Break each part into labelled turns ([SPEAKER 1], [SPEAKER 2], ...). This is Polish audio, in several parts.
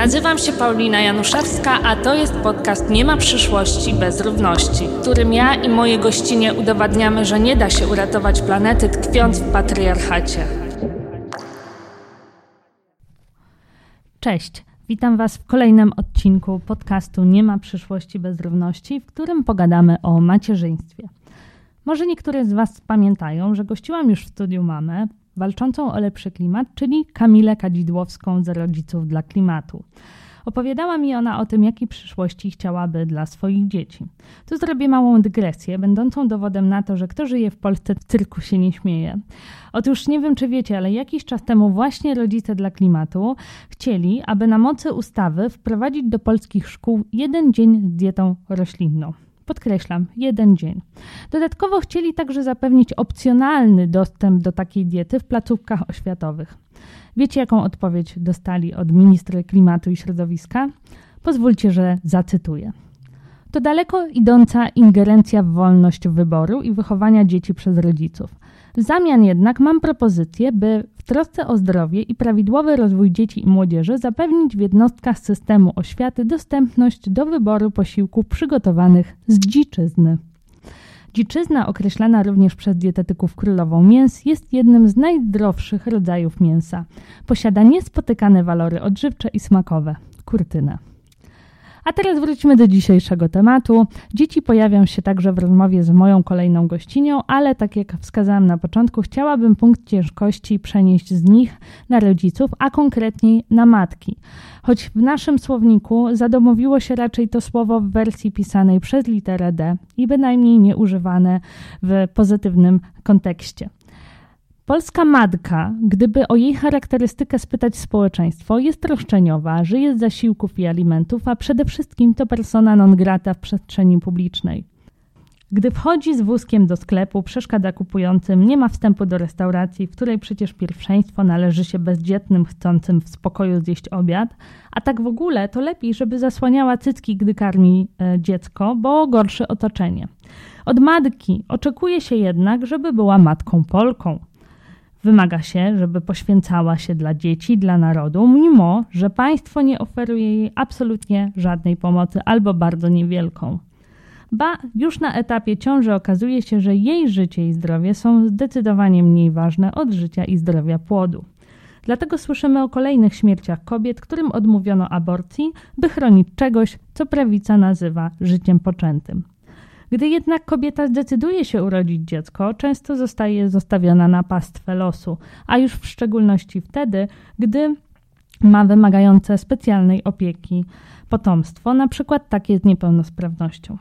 [SPEAKER 1] Nazywam się Paulina Januszewska, a to jest podcast Nie ma przyszłości bez równości, w którym ja i moje gościnie udowadniamy, że nie da się uratować planety tkwiąc w patriarchacie.
[SPEAKER 2] Cześć, witam Was w kolejnym odcinku podcastu Nie ma przyszłości bez równości, w którym pogadamy o macierzyństwie. Może niektóre z Was pamiętają, że gościłam już w studiu mamę, walczącą o lepszy klimat, czyli Kamilę Kadzidłowską z Rodziców dla Klimatu. Opowiadała mi ona o tym, jakiej przyszłości chciałaby dla swoich dzieci. Tu zrobię małą dygresję, będącą dowodem na to, że kto żyje w Polsce w cyrku się nie śmieje. Otóż nie wiem, czy wiecie, ale jakiś czas temu właśnie rodzice dla klimatu chcieli, aby na mocy ustawy wprowadzić do polskich szkół jeden dzień z dietą roślinną. Podkreślam, jeden dzień. Dodatkowo chcieli także zapewnić opcjonalny dostęp do takiej diety w placówkach oświatowych. Wiecie, jaką odpowiedź dostali od ministra klimatu i środowiska? Pozwólcie, że zacytuję. To daleko idąca ingerencja w wolność wyboru i wychowania dzieci przez rodziców. W zamian jednak mam propozycję, by w trosce o zdrowie i prawidłowy rozwój dzieci i młodzieży zapewnić w jednostkach systemu oświaty dostępność do wyboru posiłków przygotowanych z dziczyzny. Dziczyzna, określana również przez dietetyków królową mięs, jest jednym z najzdrowszych rodzajów mięsa. Posiada niespotykane walory odżywcze i smakowe. Kurtynę. A teraz wróćmy do dzisiejszego tematu. Dzieci pojawią się także w rozmowie z moją kolejną gościnią, ale tak jak wskazałam na początku, chciałabym punkt ciężkości przenieść z nich na rodziców, a konkretniej na matki. Choć w naszym słowniku zadomowiło się raczej to słowo w wersji pisanej przez literę D i bynajmniej nie używane w pozytywnym kontekście. Polska matka, gdyby o jej charakterystykę spytać społeczeństwo, jest roszczeniowa, żyje z zasiłków i alimentów, a przede wszystkim to persona non grata w przestrzeni publicznej. Gdy wchodzi z wózkiem do sklepu, przeszkadza kupującym, nie ma wstępu do restauracji, w której przecież pierwszeństwo należy się bezdzietnym, chcącym w spokoju zjeść obiad, a tak w ogóle to lepiej, żeby zasłaniała cycki, gdy karmi e, dziecko, bo gorsze otoczenie. Od matki oczekuje się jednak, żeby była matką Polką. Wymaga się, żeby poświęcała się dla dzieci, dla narodu, mimo że państwo nie oferuje jej absolutnie żadnej pomocy albo bardzo niewielką. Ba, już na etapie ciąży okazuje się, że jej życie i zdrowie są zdecydowanie mniej ważne od życia i zdrowia płodu. Dlatego słyszymy o kolejnych śmierciach kobiet, którym odmówiono aborcji, by chronić czegoś, co prawica nazywa życiem poczętym. Gdy jednak kobieta zdecyduje się urodzić dziecko, często zostaje zostawiona na pastwę losu, a już w szczególności wtedy, gdy ma wymagające specjalnej opieki potomstwo, na przykład takie z niepełnosprawnością.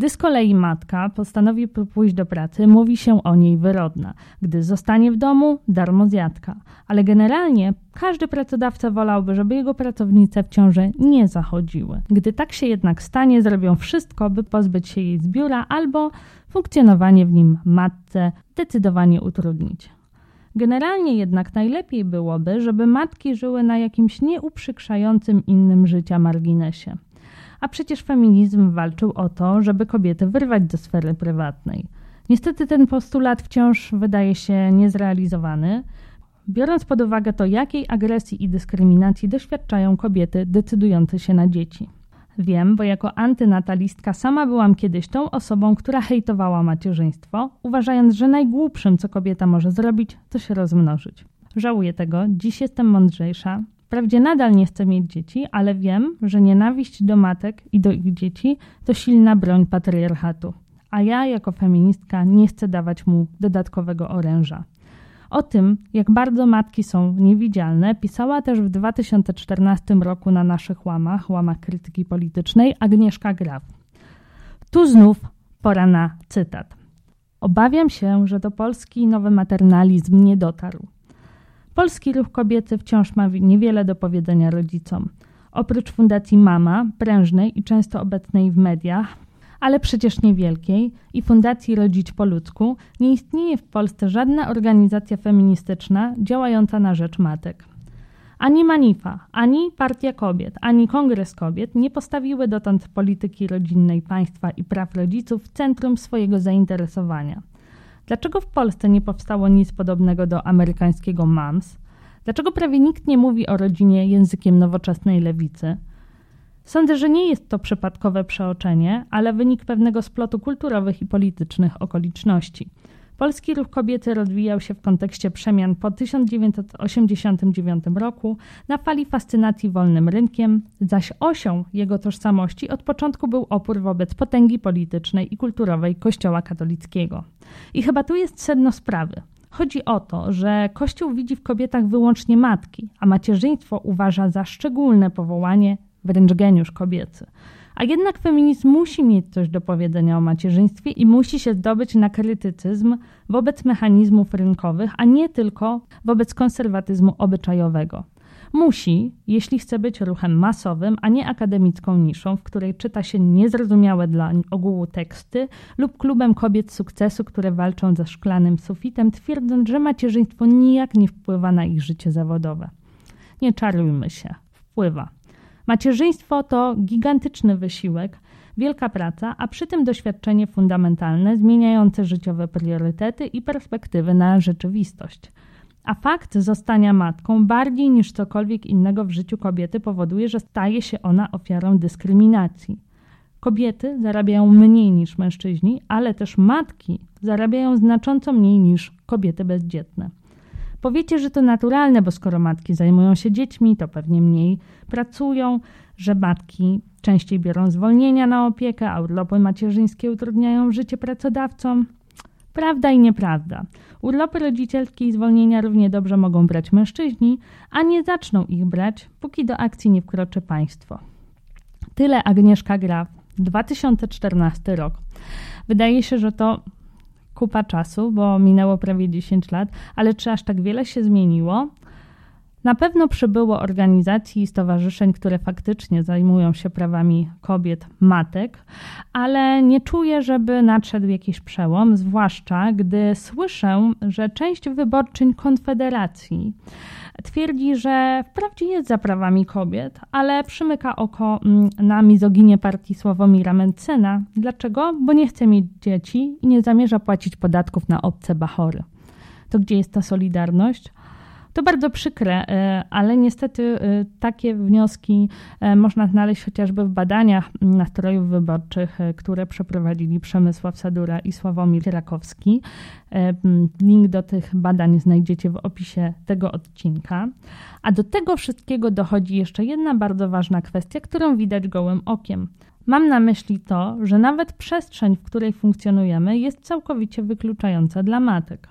[SPEAKER 2] Gdy z kolei matka postanowi pójść do pracy, mówi się o niej wyrodna. Gdy zostanie w domu, darmo zjadka. Ale generalnie każdy pracodawca wolałby, żeby jego pracownice w ciąży nie zachodziły. Gdy tak się jednak stanie, zrobią wszystko, by pozbyć się jej z biura albo funkcjonowanie w nim matce zdecydowanie utrudnić. Generalnie jednak najlepiej byłoby, żeby matki żyły na jakimś nieuprzykrzającym innym życia marginesie a przecież feminizm walczył o to, żeby kobiety wyrwać do sfery prywatnej. Niestety ten postulat wciąż wydaje się niezrealizowany, biorąc pod uwagę to, jakiej agresji i dyskryminacji doświadczają kobiety decydujące się na dzieci. Wiem, bo jako antynatalistka sama byłam kiedyś tą osobą, która hejtowała macierzyństwo, uważając, że najgłupszym, co kobieta może zrobić, to się rozmnożyć. Żałuję tego, dziś jestem mądrzejsza, Wprawdzie nadal nie chcę mieć dzieci, ale wiem, że nienawiść do matek i do ich dzieci to silna broń patriarchatu. A ja, jako feministka, nie chcę dawać mu dodatkowego oręża. O tym, jak bardzo matki są niewidzialne, pisała też w 2014 roku na naszych łamach, łamach krytyki politycznej, Agnieszka Graf. Tu znów pora na cytat. Obawiam się, że do Polski nowy maternalizm nie dotarł. Polski ruch kobiecy wciąż ma niewiele do powiedzenia rodzicom. Oprócz Fundacji Mama, prężnej i często obecnej w mediach, ale przecież niewielkiej, i Fundacji Rodzić po ludzku, nie istnieje w Polsce żadna organizacja feministyczna działająca na rzecz matek. Ani Manifa, ani Partia Kobiet, ani Kongres Kobiet nie postawiły dotąd polityki rodzinnej państwa i praw rodziców w centrum swojego zainteresowania. Dlaczego w Polsce nie powstało nic podobnego do amerykańskiego MAMS? Dlaczego prawie nikt nie mówi o rodzinie językiem nowoczesnej lewicy? Sądzę, że nie jest to przypadkowe przeoczenie, ale wynik pewnego splotu kulturowych i politycznych okoliczności. Polski ruch kobiecy rozwijał się w kontekście przemian po 1989 roku na fali fascynacji wolnym rynkiem, zaś osią jego tożsamości od początku był opór wobec potęgi politycznej i kulturowej Kościoła katolickiego. I chyba tu jest sedno sprawy. Chodzi o to, że Kościół widzi w kobietach wyłącznie matki, a macierzyństwo uważa za szczególne powołanie, wręcz geniusz kobiecy. A jednak feminizm musi mieć coś do powiedzenia o macierzyństwie i musi się zdobyć na krytycyzm wobec mechanizmów rynkowych, a nie tylko wobec konserwatyzmu obyczajowego. Musi, jeśli chce być ruchem masowym, a nie akademicką niszą, w której czyta się niezrozumiałe dla ogółu teksty, lub klubem kobiet sukcesu, które walczą ze szklanym sufitem, twierdząc, że macierzyństwo nijak nie wpływa na ich życie zawodowe. Nie czarujmy się, wpływa. Macierzyństwo to gigantyczny wysiłek, wielka praca, a przy tym doświadczenie fundamentalne, zmieniające życiowe priorytety i perspektywy na rzeczywistość. A fakt zostania matką bardziej niż cokolwiek innego w życiu kobiety powoduje, że staje się ona ofiarą dyskryminacji. Kobiety zarabiają mniej niż mężczyźni, ale też matki zarabiają znacząco mniej niż kobiety bezdzietne. Powiecie, że to naturalne, bo skoro matki zajmują się dziećmi, to pewnie mniej pracują, że matki częściej biorą zwolnienia na opiekę, a urlopy macierzyńskie utrudniają życie pracodawcom. Prawda i nieprawda. Urlopy rodzicielskie i zwolnienia równie dobrze mogą brać mężczyźni, a nie zaczną ich brać, póki do akcji nie wkroczy państwo. Tyle Agnieszka Graf, 2014 rok. Wydaje się, że to kupa czasu, bo minęło prawie 10 lat, ale czy aż tak wiele się zmieniło? Na pewno przybyło organizacji i stowarzyszeń, które faktycznie zajmują się prawami kobiet, matek, ale nie czuję, żeby nadszedł jakiś przełom, zwłaszcza gdy słyszę, że część wyborczyń Konfederacji twierdzi, że wprawdzie jest za prawami kobiet, ale przymyka oko mm, na mizoginię partii Sławomira Mencena. Dlaczego? Bo nie chce mieć dzieci i nie zamierza płacić podatków na obce bachory. To gdzie jest ta solidarność? To bardzo przykre, e, ale niestety e, takie wnioski e, można znaleźć chociażby w badaniach nastrojów wyborczych, które przeprowadzili Przemysław Sadura i Sławomir Rakowski. Link do tych badań znajdziecie w opisie tego odcinka. A do tego wszystkiego dochodzi jeszcze jedna bardzo ważna kwestia, którą widać gołym okiem. Mam na myśli to, że nawet przestrzeń, w której funkcjonujemy, jest całkowicie wykluczająca dla matek.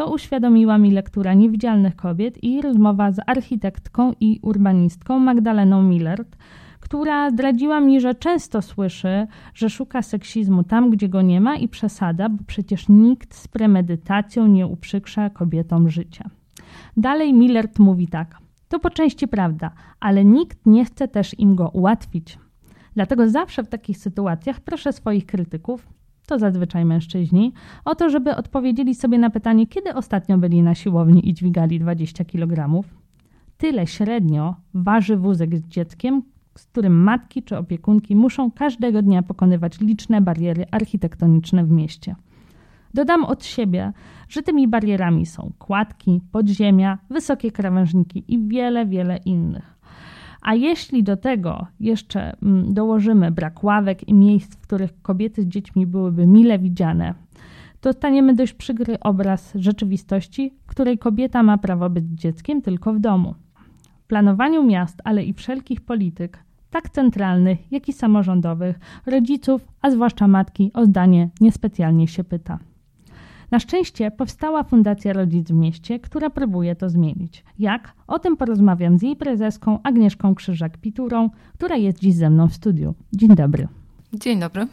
[SPEAKER 2] To uświadomiła mi lektura Niewidzialnych Kobiet i rozmowa z architektką i urbanistką Magdaleną Millert, która zdradziła mi, że często słyszy, że szuka seksizmu tam, gdzie go nie ma i przesada, bo przecież nikt z premedytacją nie uprzykrza kobietom życia. Dalej Millert mówi tak. To po części prawda, ale nikt nie chce też im go ułatwić. Dlatego zawsze w takich sytuacjach proszę swoich krytyków, to zazwyczaj mężczyźni, o to, żeby odpowiedzieli sobie na pytanie, kiedy ostatnio byli na siłowni i dźwigali 20 kg. Tyle średnio waży wózek z dzieckiem, z którym matki czy opiekunki muszą każdego dnia pokonywać liczne bariery architektoniczne w mieście. Dodam od siebie, że tymi barierami są kładki, podziemia, wysokie krawężniki i wiele, wiele innych. A jeśli do tego jeszcze mm, dołożymy brak ławek i miejsc, w których kobiety z dziećmi byłyby mile widziane, to staniemy dość przykry obraz rzeczywistości, w której kobieta ma prawo być dzieckiem tylko w domu. W planowaniu miast, ale i wszelkich polityk, tak centralnych, jak i samorządowych, rodziców, a zwłaszcza matki, o zdanie niespecjalnie się pyta. Na szczęście powstała Fundacja Rodzic w Mieście, która próbuje to zmienić. Jak? O tym porozmawiam z jej prezeską Agnieszką Krzyżak-Piturą, która jest dziś ze mną w studiu. Dzień dobry.
[SPEAKER 3] Dzień dobry.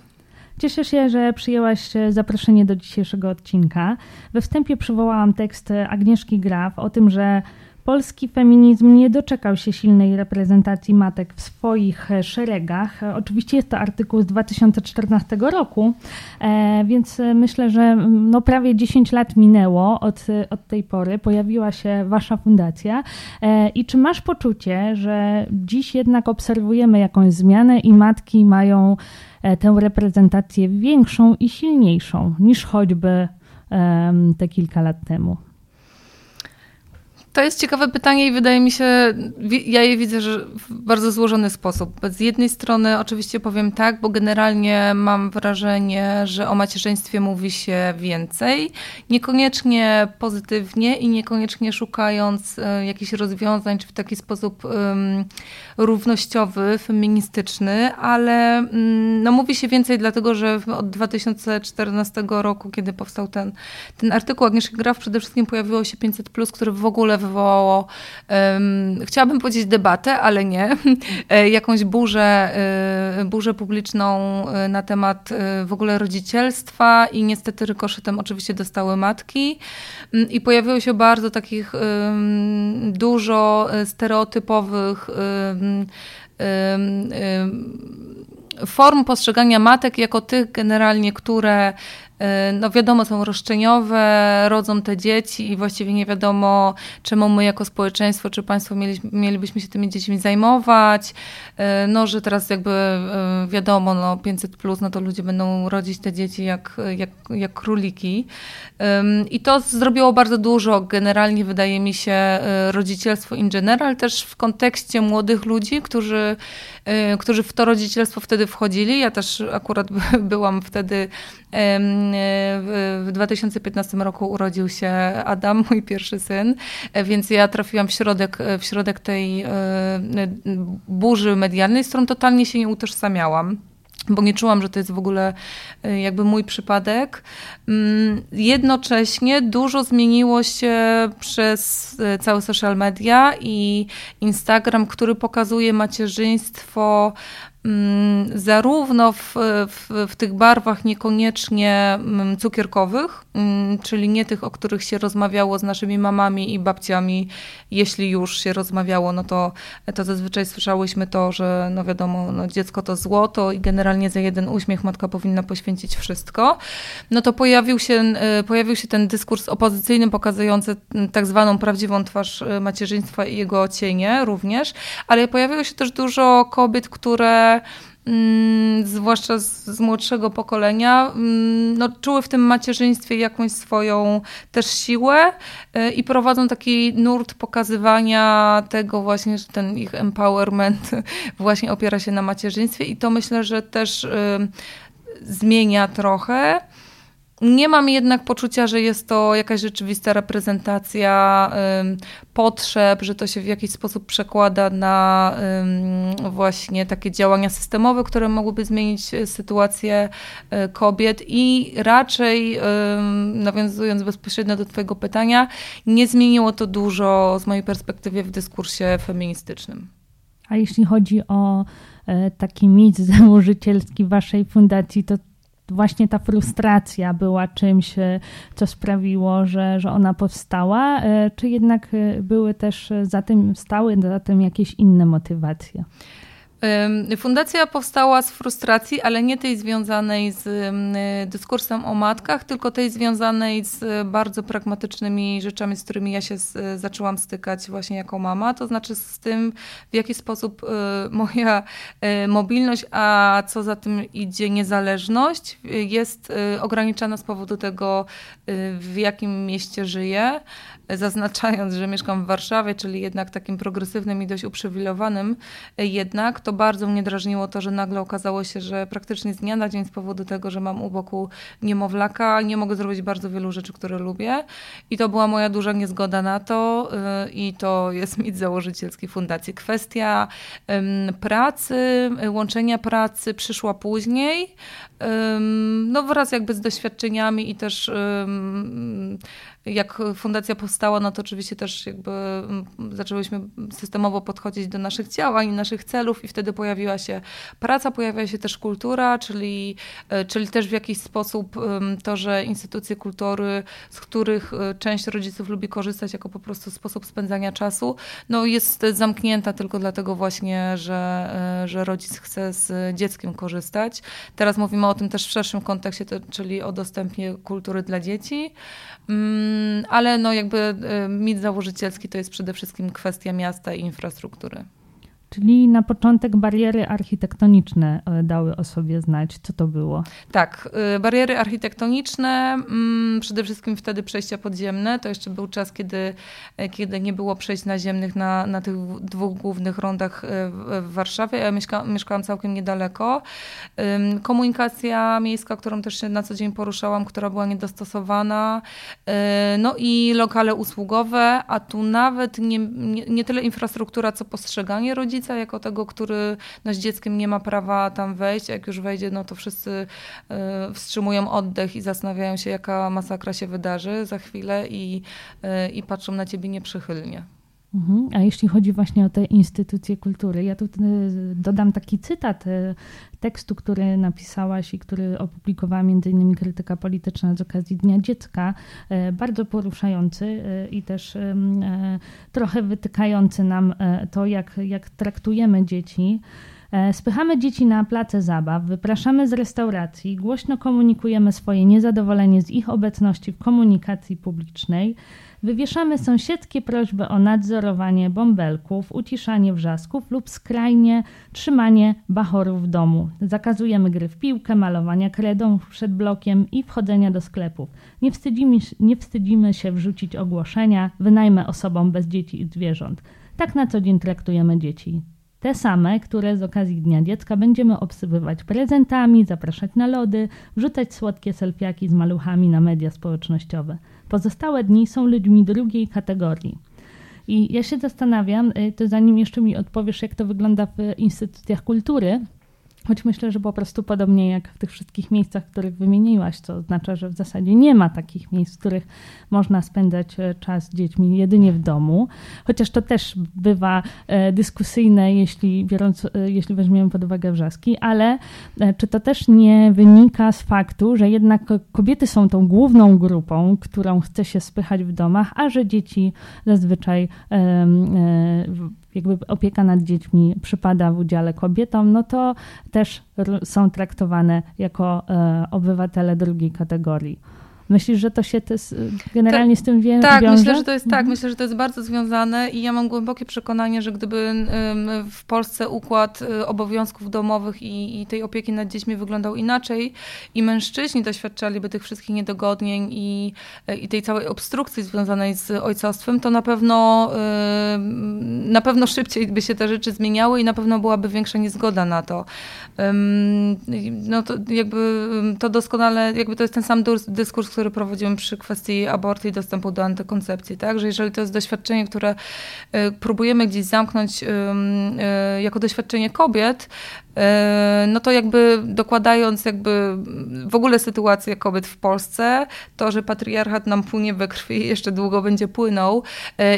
[SPEAKER 2] Cieszę się, że przyjęłaś zaproszenie do dzisiejszego odcinka. We wstępie przywołałam tekst Agnieszki Graf o tym, że Polski feminizm nie doczekał się silnej reprezentacji matek w swoich e, szeregach. Oczywiście jest to artykuł z 2014 roku, e, więc myślę, że no prawie 10 lat minęło od, od tej pory. Pojawiła się Wasza fundacja. E, I czy masz poczucie, że dziś jednak obserwujemy jakąś zmianę i matki mają tę reprezentację większą i silniejszą niż choćby te kilka lat temu?
[SPEAKER 3] To jest ciekawe pytanie i wydaje mi się, ja je widzę że w bardzo złożony sposób. Z jednej strony oczywiście powiem tak, bo generalnie mam wrażenie, że o macierzyństwie mówi się więcej, niekoniecznie pozytywnie i niekoniecznie szukając e, jakichś rozwiązań, czy w taki sposób um, równościowy, feministyczny, ale um, no, mówi się więcej dlatego, że od 2014 roku, kiedy powstał ten, ten artykuł Agnieszki Graf, przede wszystkim pojawiło się 500+, który w ogóle wywołało, um, chciałabym powiedzieć debatę, ale nie, e, jakąś burzę, e, burzę publiczną e, na temat w ogóle rodzicielstwa i niestety rykoszytem oczywiście dostały matki. Mm, i pojawiło się bardzo takich dużo stereotypowych form postrzegania matek jako tych generalnie, które no wiadomo, są roszczeniowe, rodzą te dzieci i właściwie nie wiadomo, czemu my jako społeczeństwo czy państwo mieli, mielibyśmy się tymi dziećmi zajmować. Y, no, że teraz jakby y, wiadomo, no 500 plus, no to ludzie będą rodzić te dzieci jak, jak, jak króliki. I to zrobiło bardzo dużo. Generalnie wydaje mi się rodzicielstwo in general, też w kontekście młodych ludzi, którzy, którzy w to rodzicielstwo wtedy wchodzili. Ja też akurat byłam wtedy w 2015 roku urodził się Adam, mój pierwszy syn, więc ja trafiłam w środek, w środek tej e, burzy medialnej, z którą totalnie się nie utożsamiałam bo nie czułam, że to jest w ogóle e, jakby mój przypadek. Mm, jednocześnie dużo zmieniło się przez e, całe social media i Instagram, który pokazuje macierzyństwo zarówno w, w, w, tych barwach niekoniecznie mm, cukierkowych, mm, czyli nie tych, o których się rozmawiało z naszymi mamami i babciami. Jeśli już się rozmawiało, no to, to zazwyczaj słyszałyśmy to, że no wiadomo, no dziecko to złoto i generalnie za jeden uśmiech matka powinna poświęcić wszystko. No to pojawił się, y, pojawił się ten dyskurs opozycyjny pokazujący tak zwaną prawdziwą twarz y, macierzyństwa i jego cienie również, ale pojawiło się też dużo kobiet, które Mm, zwłaszcza z, z, młodszego pokolenia, mm, no, czuły w tym macierzyństwie jakąś swoją też siłę y, i prowadzą taki nurt pokazywania tego właśnie, że ten ich empowerment właśnie opiera się na macierzyństwie i to myślę, że też y, zmienia trochę. Nie mam jednak poczucia, że jest to jakaś rzeczywista reprezentacja potrzeb, że to się w jakiś sposób przekłada na właśnie takie działania systemowe, które mogłyby zmienić e, sytuację e, kobiet i raczej, nawiązując bezpośrednio do Twojego pytania, nie zmieniło to dużo z mojej perspektywy w dyskursie feministycznym.
[SPEAKER 2] A jeśli chodzi o e, taki mit założycielski waszej fundacji, to właśnie ta frustracja była czymś, e, co sprawiło, że, że ona powstała, e, czy jednak e, były też za tym, stały za tym jakieś inne motywacje?
[SPEAKER 3] Fundacja powstała z frustracji, ale nie tej związanej z dyskursem o matkach, tylko tej związanej z bardzo pragmatycznymi rzeczami, z którymi ja się zaczęłam stykać właśnie jako mama. To znaczy z tym, w jaki sposób y, moja mobilność, a co za tym idzie niezależność, jest ograniczana z powodu tego, w jakim mieście żyję zaznaczając, że mieszkam w Warszawie, czyli jednak takim progresywnym i dość uprzywilejowanym jednak, to bardzo mnie drażniło to, że nagle okazało się, że praktycznie z dnia na dzień z powodu tego, że mam u boku niemowlaka, nie mogę zrobić bardzo wielu rzeczy, które lubię. I to była moja duża niezgoda na to y, i to jest mit założycielski fundacji. Kwestia pracy, łączenia pracy przyszła później, no wraz jakby z doświadczeniami i też jak fundacja powstała, no to oczywiście też jakby mm, zaczęłyśmy systemowo podchodzić do naszych działań, naszych celów i wtedy pojawiła się praca, pojawiła się też kultura, czyli, e, czyli też w jakiś sposób to, że instytucje kultury, z których e, część rodziców lubi korzystać jako po prostu sposób spędzania czasu, no jest zamknięta tylko dlatego właśnie, że, e, że rodzic chce z dzieckiem korzystać. Teraz mówimy o tym też w szerszym kontekście, czyli o dostępie kultury dla dzieci. Mm, ale no jakby y, mit założycielski to jest przede wszystkim kwestia miasta i infrastruktury.
[SPEAKER 2] Czyli na początek bariery architektoniczne e, dały o sobie znać. Co to było?
[SPEAKER 3] Tak, y, bariery architektoniczne, mm, przede wszystkim wtedy przejścia podziemne. To jeszcze był czas, kiedy, e, kiedy nie było przejść naziemnych na, na tych dwóch głównych rondach e, w Warszawie. Ja mieszka, mieszkałam całkiem niedaleko. Komunikacja miejska, którą też się na co dzień poruszałam, która była niedostosowana. No i lokale usługowe, a tu nawet nie, nie, nie tyle infrastruktura, co postrzeganie rodziców rodzica jako tego, który no, z dzieckiem nie ma prawa tam wejść. Jak już wejdzie, no to wszyscy y, wstrzymują oddech i zastanawiają się, jaka masakra się wydarzy za chwilę i, y, i patrzą na ciebie nieprzychylnie.
[SPEAKER 2] Mhm. A jeśli chodzi właśnie o te instytucje kultury, ja tu e, dodam taki cytat e, tekstu, który napisałaś i który opublikowała innymi krytyka polityczna z okazji Dnia Dziecka, e, bardzo poruszający i też trochę wytykający nam to, jak, jak traktujemy dzieci. Spychamy dzieci na place zabaw, wypraszamy z restauracji, głośno komunikujemy swoje niezadowolenie z ich obecności w komunikacji publicznej. Wywieszamy sąsiedzkie prośby o nadzorowanie bąbelków, uciszanie wrzasków lub skrajnie trzymanie bachorów w domu. Zakazujemy gry w piłkę, malowania kredą przed blokiem i wchodzenia do sklepów. Nie wstydzimy, nie wstydzimy się wrzucić ogłoszenia, wynajmę osobom bez dzieci i zwierząt. Tak na co dzień traktujemy dzieci. Te same, które z okazji Dnia Dziecka będziemy obsypywać prezentami, zapraszać na lody, wrzucać słodkie selfiaki z maluchami na media społecznościowe. Pozostałe dni są ludźmi drugiej kategorii. I ja się zastanawiam, y, to zanim jeszcze mi odpowiesz, jak to wygląda w instytucjach kultury, Choć myślę, że po prostu podobnie jak w tych wszystkich miejscach, których wymieniłaś, to oznacza, że w zasadzie nie ma takich miejsc, w których można spędzać e, czas z dziećmi jedynie w domu. Chociaż to też bywa e, dyskusyjne, jeśli, biorąc, e, jeśli weźmiemy pod uwagę wrzaski, ale czy to też nie wynika z faktu, że jednak kobiety są tą główną grupą, którą chce się spychać w domach, a że dzieci zazwyczaj jakby opieka nad dziećmi przypada w udziale kobietom, no to też są traktowane jako e, obywatele drugiej kategorii. Myślisz, że to się generalnie z tym wie,
[SPEAKER 3] tak,
[SPEAKER 2] wiąże?
[SPEAKER 3] myślę, że to jest tak, mhm. myślę, że to jest bardzo związane i ja mam głębokie przekonanie, że gdyby w Polsce układ y, obowiązków domowych i, i tej opieki nad dziećmi wyglądał inaczej i mężczyźni doświadczaliby tych wszystkich niedogodnień i, y, i tej całej obstrukcji związanej z ojcostwem, to na pewno na pewno szybciej by się te rzeczy zmieniały i na pewno byłaby większa niezgoda na to. No to jakby to doskonale, jakby to jest ten sam dyskurs, który prowadzimy przy kwestii aborcji i dostępu do antykoncepcji, tak? Że jeżeli to jest doświadczenie, które y, próbujemy gdzieś zamknąć y, jako doświadczenie kobiet, E, no to jakby dokładając jakby w ogóle sytuację kobiet w Polsce, to, że patriarchat nam płynie we krwi jeszcze długo będzie płynął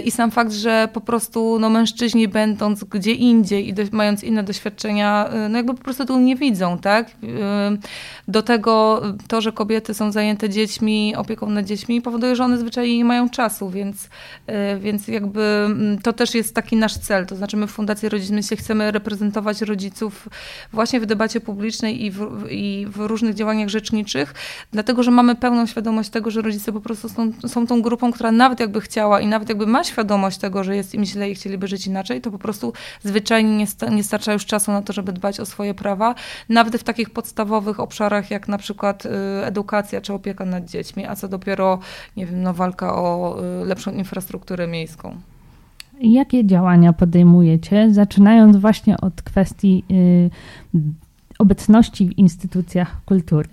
[SPEAKER 3] i sam fakt, że po prostu no, mężczyźni będąc gdzie indziej i mając inne doświadczenia, no jakby po prostu tu nie widzą, tak? Do tego to, że kobiety są zajęte dziećmi, opieką nad dziećmi powoduje, że one zwyczajnie nie mają czasu, więc, więc jakby mm, to też jest taki nasz cel, to znaczy my w Fundacji Rodzin Myśli chcemy reprezentować rodziców właśnie w debacie publicznej i w, i w różnych działaniach rzeczniczych, dlatego że mamy pełną świadomość tego, że rodzice po prostu są, są tą grupą, która nawet jakby chciała i nawet jakby ma świadomość tego, że jest im źle i chcieliby żyć inaczej, to po prostu zwyczajnie nie, sta, nie starcza już czasu na to, żeby dbać o swoje prawa, nawet w takich podstawowych obszarach, jak na przykład y, edukacja czy opieka nad dziećmi, a co dopiero, nie wiem, no, walka o y, lepszą infrastrukturę miejską.
[SPEAKER 2] Jakie działania podejmujecie, zaczynając właśnie od kwestii y, obecności w instytucjach kultury?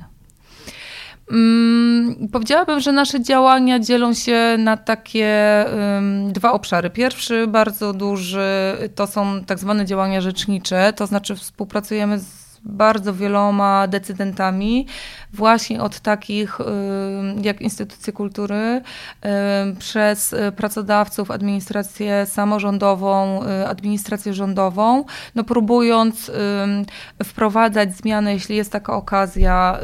[SPEAKER 3] Hmm, powiedziałabym, że nasze działania dzielą się na takie um, dwa obszary. Pierwszy, bardzo duży, to są tak zwane działania rzecznicze, to znaczy współpracujemy z bardzo wieloma decydentami, właśnie od takich y, jak instytucje kultury, y, przez pracodawców, administrację samorządową, y, administrację rządową, no próbując wprowadzać zmiany, jeśli jest taka okazja,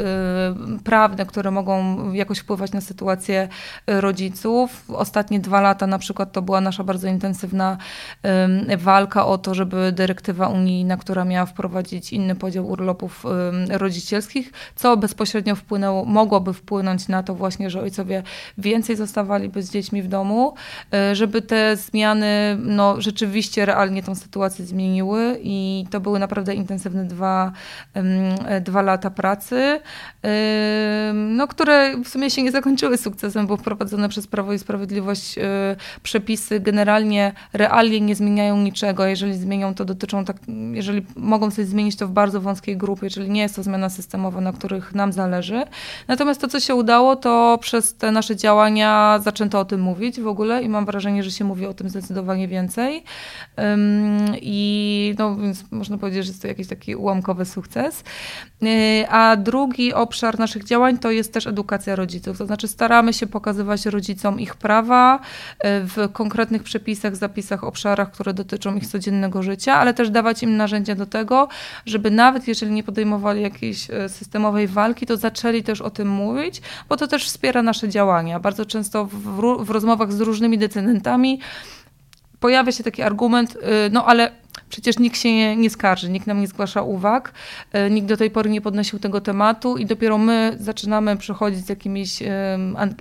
[SPEAKER 3] prawne, które mogą jakoś wpływać na sytuację rodziców. Ostatnie dwa lata na przykład to była nasza bardzo intensywna walka o to, żeby dyrektywa unijna, która miała wprowadzić inny podział urlopów rodzicielskich, co bezpośrednio bezpośrednio wpłynęło, mogłoby wpłynąć na to właśnie, że ojcowie więcej zostawaliby z dziećmi w domu, żeby te zmiany no, rzeczywiście realnie tą sytuację zmieniły i to były naprawdę intensywne dwa, dwa lata pracy, no, które w sumie się nie zakończyły sukcesem, bo wprowadzone przez Prawo i Sprawiedliwość przepisy generalnie realnie nie zmieniają niczego. Jeżeli zmienią, to dotyczą tak, jeżeli mogą coś zmienić, to w bardzo wąskiej grupie, czyli nie jest to zmiana systemowa, na których nam zależy. Natomiast to, co się udało, to przez te nasze działania zaczęto o tym mówić w ogóle i mam wrażenie, że się mówi o tym zdecydowanie więcej. I no, więc można powiedzieć, że jest to jakiś taki ułamkowy sukces. Y, a drugi obszar naszych działań to jest też edukacja rodziców. To znaczy staramy się pokazywać rodzicom ich prawa y, w konkretnych przepisach, zapisach, obszarach, które dotyczą ich codziennego życia, ale też dawać im narzędzia do tego, żeby nawet jeżeli nie podejmowali jakiejś y, systemowej walki, to zaczęli też o tym mówić, bo to też wspiera nasze działania. Bardzo często w, w rozmowach z różnymi decydentami pojawia się taki argument, no ale Przecież nikt się nie, nie skarży, nikt nam nie zgłasza uwag, e, nikt do tej pory nie podnosił tego tematu i dopiero my zaczynamy przychodzić z jakimiś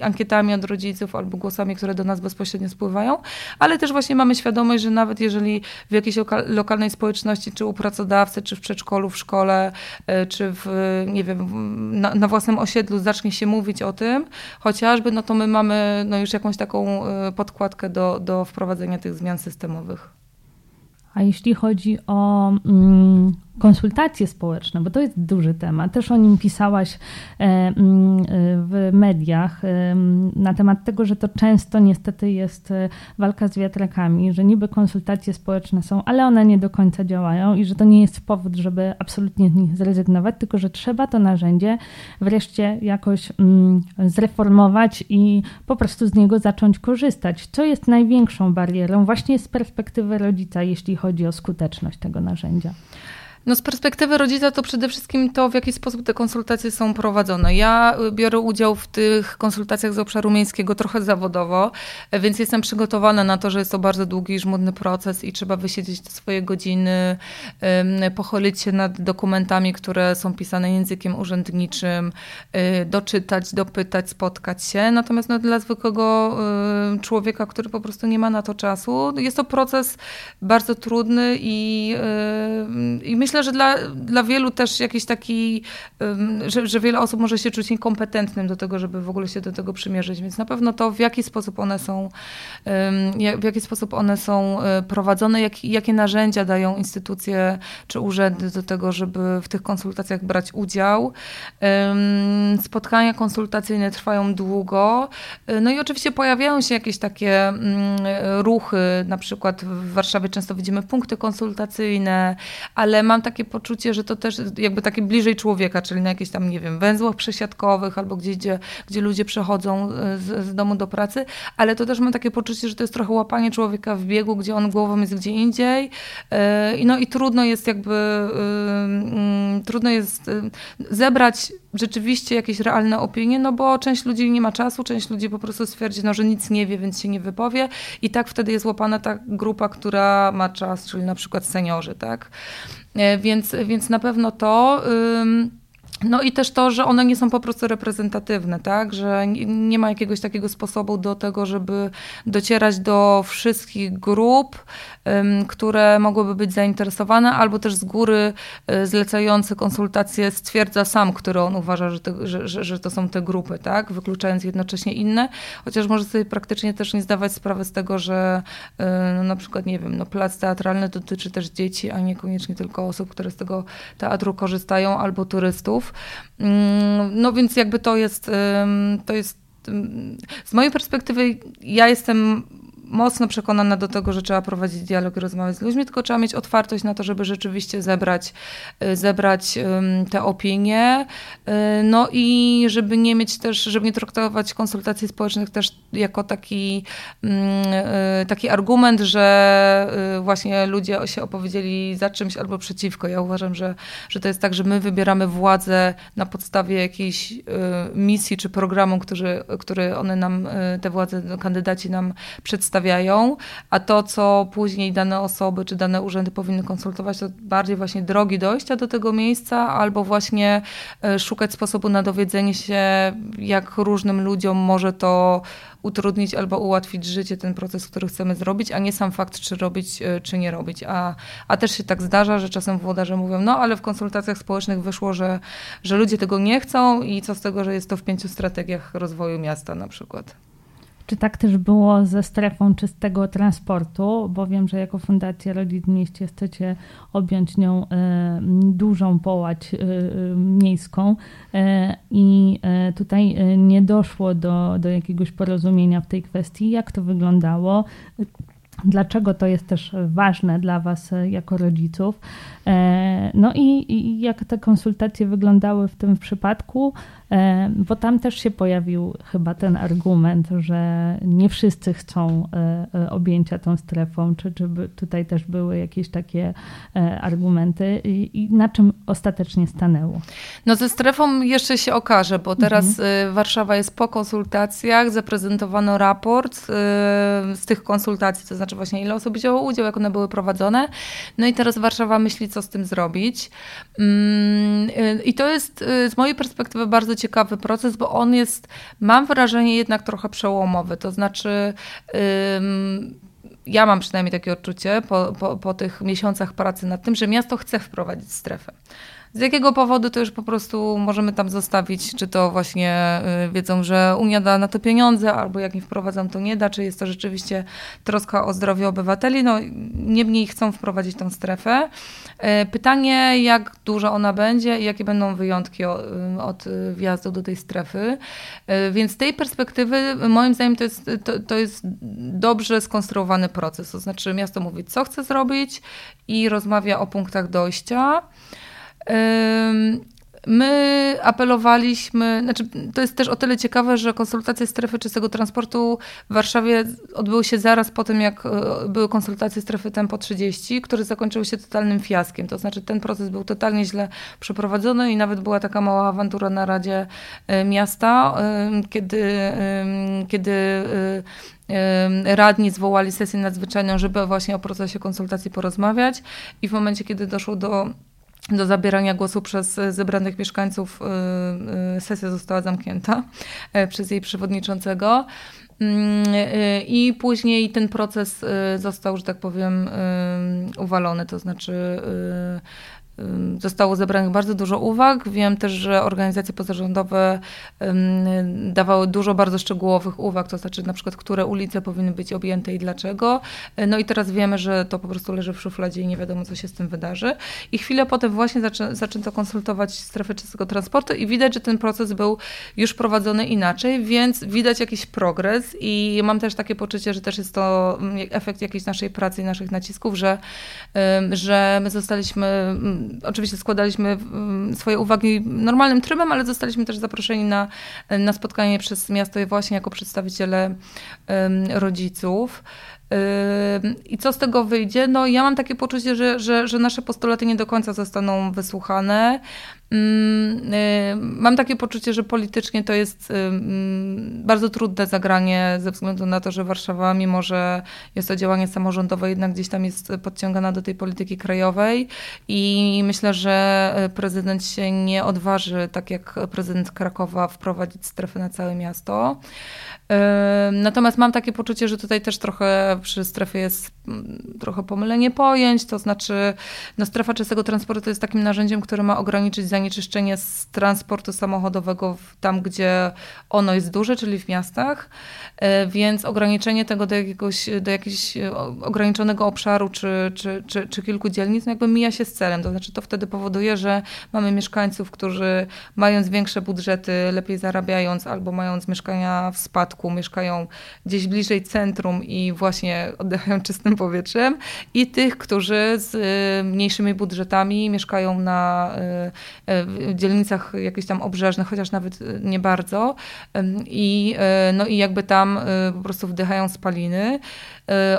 [SPEAKER 3] ankietami od rodziców albo głosami, które do nas bezpośrednio spływają, ale też właśnie mamy świadomość, że nawet jeżeli w jakiejś lokalnej społeczności, czy u pracodawcy, czy w przedszkolu, w szkole, e, czy w, nie wiem, na, na własnym osiedlu zacznie się mówić o tym, chociażby, no to my mamy no już jakąś taką e, podkładkę do, do wprowadzenia tych zmian systemowych.
[SPEAKER 2] A jeśli chodzi o mm, konsultacje społeczne, bo to jest duży temat. Też o nim pisałaś e, mm, w mediach e, na temat tego, że to często niestety jest e, walka z wiatrakami, że niby konsultacje społeczne są, ale one nie do końca działają i że to nie jest powód, żeby absolutnie z nich zrezygnować, tylko że trzeba to narzędzie wreszcie jakoś mm, zreformować i po prostu z niego zacząć korzystać. Co jest największą barierą właśnie z perspektywy rodzica, jeśli chodzi o skuteczność tego narzędzia?
[SPEAKER 3] No z perspektywy rodzica to przede wszystkim to, w jaki sposób te konsultacje są prowadzone. Ja y, biorę udział w tych konsultacjach z obszaru miejskiego trochę zawodowo, więc jestem przygotowana na to, że jest to bardzo długi i żmudny proces i trzeba wysiedzieć te swoje godziny, pochylić się nad dokumentami, które są pisane językiem urzędniczym, y, doczytać, dopytać, spotkać się. Natomiast no, dla zwykłego y, człowieka, który po prostu nie ma na to czasu, jest to proces bardzo trudny i, i myślę, myślę, że dla, dla wielu też jakiś taki, że, że wiele osób może się czuć niekompetentnym do tego, żeby w ogóle się do tego przymierzyć, więc na pewno to, w jaki sposób one są, w jaki sposób one są e, prowadzone, jak, jakie narzędzia dają instytucje czy urzędy do tego, żeby w tych konsultacjach brać udział. Spotkania konsultacyjne trwają długo. E, no i oczywiście pojawiają się jakieś takie mm, ruchy, na przykład w Warszawie często widzimy punkty konsultacyjne, ale mam takie poczucie, że to też jakby takie bliżej człowieka, czyli na jakichś tam, nie wiem, węzłach przesiadkowych albo gdzieś, gdzie, gdzie ludzie przechodzą e, z, z domu do pracy, ale to też mam takie poczucie, że to jest trochę łapanie człowieka w biegu, gdzie on głową jest gdzie indziej. E, no i trudno jest jakby, mm, trudno jest zebrać rzeczywiście jakieś realne opinie, no bo część ludzi nie ma czasu, część ludzi po prostu stwierdzi, no, że nic nie wie, więc się nie wypowie i tak wtedy jest łapana ta grupa, która ma czas, czyli na przykład seniorzy, tak? E, więc, więc na pewno to. No i też to, że one nie są po prostu reprezentatywne, tak? Że nie ma jakiegoś takiego sposobu do tego, żeby docierać do wszystkich grup, które mogłyby być zainteresowane, albo też z góry e, zlecający konsultacje stwierdza sam, który on uważa, że, że, że, że to są te grupy, tak? Wykluczając jednocześnie inne, chociaż może sobie praktycznie też nie zdawać sprawy z tego, że e, no, na przykład, nie wiem, no, plac teatralny dotyczy też dzieci, a niekoniecznie tylko osób, które z tego teatru korzystają, albo turystów. Mm, no więc jakby to jest, to jest z mojej perspektywy ja jestem mocno przekonana do tego, że trzeba prowadzić dialog i rozmawiać z ludźmi, tylko trzeba mieć otwartość na to, żeby rzeczywiście zebrać, y, zebrać te opinie. Y, no i żeby nie mieć też, żeby nie traktować konsultacji społecznych też jako taki, y, taki argument, że właśnie ludzie się opowiedzieli za czymś albo przeciwko. Ja uważam, że, że to jest tak, że my wybieramy władzę na podstawie jakiejś misji czy programu, który, który one nam, te władze, kandydaci nam przedstawiają wystawiają, a to, co później dane osoby czy dane urzędy powinny konsultować, to bardziej właśnie drogi dojścia do tego miejsca, albo właśnie e, szukać sposobu na dowiedzenie się, jak różnym ludziom może to utrudnić albo ułatwić życie, ten proces, który chcemy zrobić, a nie sam fakt, czy robić, e, czy nie robić. A, a też się tak zdarza, że czasem włodarze mówią, no ale w konsultacjach społecznych wyszło, że, że ludzie tego nie chcą i co z tego, że jest to w pięciu strategiach rozwoju miasta na przykład.
[SPEAKER 2] Czy tak też było ze strefą czystego transportu? Bo wiem, że jako Fundacja Rodzic w Mieście chcecie objąć nią e, dużą połać e, miejską e, i tutaj nie doszło do, do jakiegoś porozumienia w tej kwestii. Jak to wyglądało? Dlaczego to jest też ważne dla Was jako rodziców? No i, i jak te konsultacje wyglądały w tym przypadku? E, bo tam też się pojawił chyba ten argument, że nie wszyscy chcą e, e, objęcia tą strefą, czy, czy tutaj też były jakieś takie argumenty i na czym ostatecznie stanęło?
[SPEAKER 3] No ze strefą jeszcze się okaże, bo teraz mhm. Warszawa jest po konsultacjach, zaprezentowano raport z tych konsultacji, to znaczy właśnie ile osób wzięło udział, jak one były prowadzone. No i teraz Warszawa myśli, co z tym zrobić. Mm, I to jest z mojej perspektywy bardzo ciekawy proces, bo on jest, mam wrażenie, jednak trochę przełomowy. To znaczy. ja mam przynajmniej takie odczucie po, po, po tych miesiącach pracy nad tym, że miasto chce wprowadzić strefę. Z jakiego powodu to już po prostu możemy tam zostawić, czy to właśnie y, wiedzą, że Unia da na to pieniądze, albo jak nie wprowadzam, to nie da, czy jest to rzeczywiście troska o zdrowie obywateli. No, niemniej chcą wprowadzić tą strefę. Y, pytanie, jak duża ona będzie i jakie będą wyjątki y, od wjazdu do tej strefy. Więc z tej perspektywy, moim zdaniem, to jest, to, to jest dobrze skonstruowany proces. To znaczy, miasto mówi, co chce zrobić i rozmawia o punktach dojścia. My apelowaliśmy, znaczy to jest też o tyle ciekawe, że konsultacje strefy czystego transportu w Warszawie odbyły się zaraz po tym, jak e, były konsultacje strefy Tempo 30, które zakończyły się totalnym fiaskiem. To znaczy ten proces był totalnie źle przeprowadzony i nawet była taka mała awantura na Radzie e, Miasta, kiedy, kiedy e, radni zwołali sesję nadzwyczajną, żeby właśnie o procesie konsultacji porozmawiać i w momencie, kiedy doszło do do zabierania głosu przez zebranych mieszkańców y, y, sesja została zamknięta e, przez jej przewodniczącego. Mm, I później ten proces został, że tak powiem, uwalony, to znaczy Zostało zebranych bardzo dużo uwag. Wiem też, że organizacje pozarządowe dawały dużo bardzo szczegółowych uwag, to znaczy na przykład, które ulice powinny być objęte i dlaczego. No i teraz wiemy, że to po prostu leży w szufladzie i nie wiadomo, co się z tym wydarzy. I chwilę potem właśnie zaczę, zaczęto konsultować strefę czystego transportu i widać, że ten proces był już prowadzony inaczej, więc widać jakiś progres i mam też takie poczucie, że też jest to mm, efekt jakiejś naszej pracy i naszych nacisków, że, że my zostaliśmy oczywiście składaliśmy mm, swoje uwagi normalnym trybem, ale zostaliśmy też zaproszeni na, na spotkanie przez miasto właśnie jako przedstawiciele rodziców. I co z tego wyjdzie? No, ja mam takie poczucie, że, że, że nasze postulaty nie do końca zostaną wysłuchane. Mm, y, mam takie poczucie, że politycznie to jest mm, bardzo trudne zagranie ze względu na to, że Warszawa, mimo że jest to działanie samorządowe, jednak gdzieś tam jest podciągana do tej polityki krajowej i myślę, że prezydent się nie odważy, tak jak prezydent Krakowa, wprowadzić strefy na całe miasto. Natomiast mam takie poczucie, że tutaj też trochę przy strefie jest mm, trochę pomylenie pojęć, to znaczy no, strefa czystego transportu jest takim narzędziem, które ma ograniczyć zanieczyszczenie z transportu samochodowego tam, gdzie ono jest duże, czyli w miastach, e, więc ograniczenie tego do jakiegoś, do jakiegoś e, ograniczonego obszaru czy, czy, czy, czy kilku dzielnic, no jakby mija się z celem, to znaczy to wtedy powoduje, że mamy mieszkańców, którzy mając większe budżety, lepiej zarabiając albo mając mieszkania w spadku, mieszkają gdzieś bliżej centrum i właśnie oddychają czystym powietrzem, i tych, którzy z y, mniejszymi budżetami mieszkają na y, y, dzielnicach jakichś tam obrzeżnych, chociaż nawet nie bardzo, i, no i jakby tam po prostu wdychają spaliny.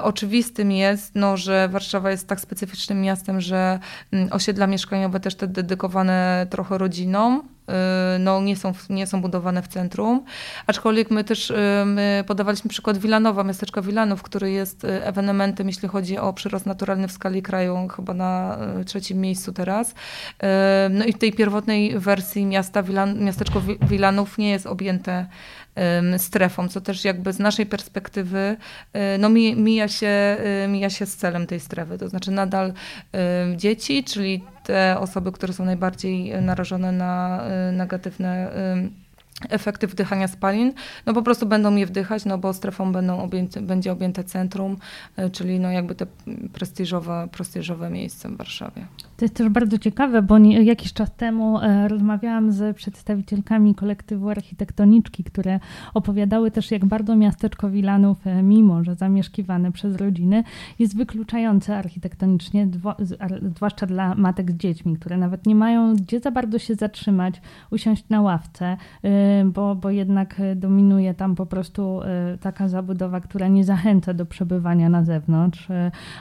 [SPEAKER 3] Oczywistym jest, no, że Warszawa jest tak specyficznym miastem, że mm, osiedla mieszkaniowe też te dedykowane trochę rodzinom, no, nie, są, nie są budowane w centrum. Aczkolwiek my też my podawaliśmy przykład Wilanowa, miasteczka Wilanów, który jest ewenementem, jeśli chodzi o przyrost naturalny w skali kraju, chyba na trzecim miejscu teraz. No i w tej pierwotnej wersji miasta Wilan, miasteczko Wilanów nie jest objęte strefą, co też jakby z naszej perspektywy y, no, mija, się, y, mija się z celem tej strefy. To znaczy nadal dzieci, czyli te osoby, które są najbardziej narażone na y, negatywne efekty wdychania spalin, no po prostu będą je wdychać, no bo strefą będą objęte, będzie objęte centrum, czyli no jakby te prestiżowe, prestiżowe miejsce w Warszawie.
[SPEAKER 2] To jest też bardzo ciekawe, bo nie, jakiś czas temu e, rozmawiałam z przedstawicielkami kolektywu architektoniczki, które opowiadały też, jak bardzo miasteczko Wilanów, e, mimo że zamieszkiwane przez rodziny, jest wykluczające architektonicznie, zwłaszcza dla matek z dziećmi, które nawet nie mają gdzie za bardzo się zatrzymać, usiąść na ławce, e, bo, bo jednak dominuje tam po prostu taka zabudowa, która nie zachęca do przebywania na zewnątrz,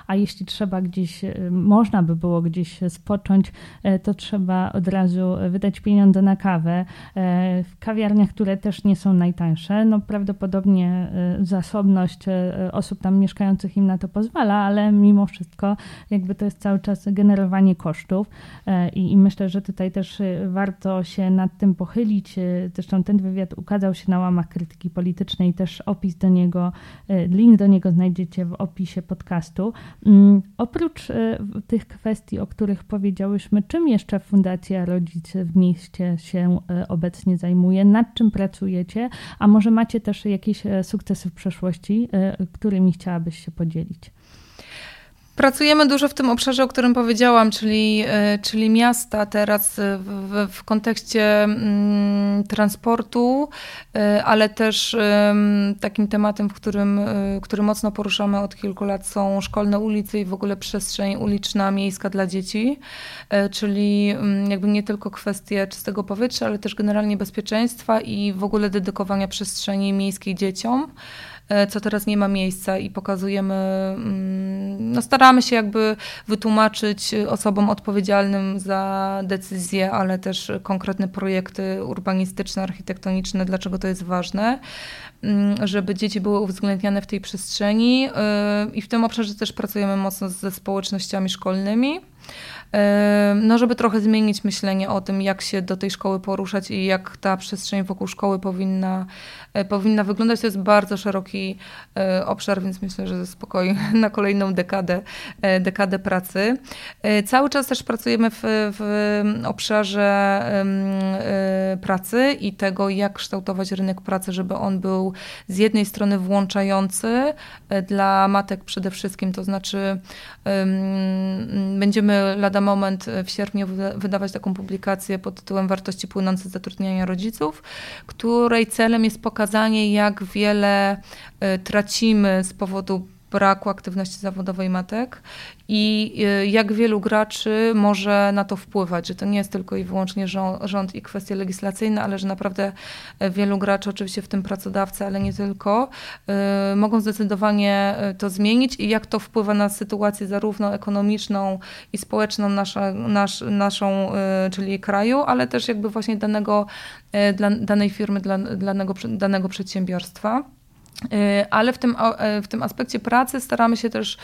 [SPEAKER 2] a jeśli trzeba gdzieś, można by było gdzieś spocząć, e, to trzeba od razu wydać pieniądze na kawę. E, w kawiarniach, które też nie są najtańsze, no prawdopodobnie e, zasobność osób tam mieszkających im na to pozwala, ale mimo wszystko jakby to jest cały czas generowanie kosztów i, i myślę, że tutaj też warto się nad tym pochylić. Zresztą ten wywiad ukazał się na łamach krytyki politycznej, też opis do niego, link do niego znajdziecie w opisie podcastu. Mm, oprócz tych kwestii, o których których powiedziałyśmy, czym jeszcze Fundacja Rodzice w mieście się e, obecnie zajmuje, nad czym pracujecie, a może macie też jakieś e, sukcesy w przeszłości, e, którymi chciałabyś się podzielić?
[SPEAKER 3] Pracujemy dużo w tym obszarze, o którym powiedziałam, czyli, e, czyli miasta teraz w, w kontekście mm, transportu, e, ale też takim tematem, w którym, e, który mocno poruszamy od kilku lat są szkolne ulice i w ogóle przestrzeń uliczna, miejska dla dzieci, czyli mm, jakby nie tylko kwestie czystego powietrza, ale też generalnie bezpieczeństwa i w ogóle dedykowania przestrzeni miejskiej dzieciom. E, co teraz nie ma miejsca i pokazujemy, mm, no staramy się jakby wytłumaczyć osobom odpowiedzialnym za decyzje, ale też konkretne projekty urbanistyczne, architektoniczne, dlaczego to jest ważne, mm, żeby dzieci były uwzględniane w tej przestrzeni e, i w tym obszarze też pracujemy mocno ze społecznościami szkolnymi. No żeby trochę zmienić myślenie o tym, jak się do tej szkoły poruszać i jak ta przestrzeń wokół szkoły powinna, e, powinna wyglądać. To jest bardzo szeroki e, obszar, więc myślę, że spokojnie na kolejną dekadę, e, dekadę pracy. Cały czas też pracujemy w, w obszarze pracy i tego, jak kształtować rynek pracy, żeby on był z jednej strony włączający dla matek przede wszystkim, to znaczy będziemy lada moment w sierpniu wydawać taką publikację pod tytułem Wartości płynące z zatrudniania rodziców, której celem jest pokazanie, jak wiele y, tracimy z powodu braku aktywności zawodowej matek i y, jak wielu graczy może na to wpływać, że to nie jest tylko i wyłącznie rząd, i kwestie legislacyjne, ale że naprawdę e, wielu graczy, oczywiście w tym pracodawcy, ale nie tylko, y, mogą zdecydowanie e, to zmienić i jak to wpływa na sytuację zarówno ekonomiczną i społeczną nasza, nasz, naszą, y, czyli kraju, ale też jakby właśnie danego, e, dla, danej firmy, dla, danego, danego przedsiębiorstwa. Ale w tym, w tym aspekcie pracy staramy się też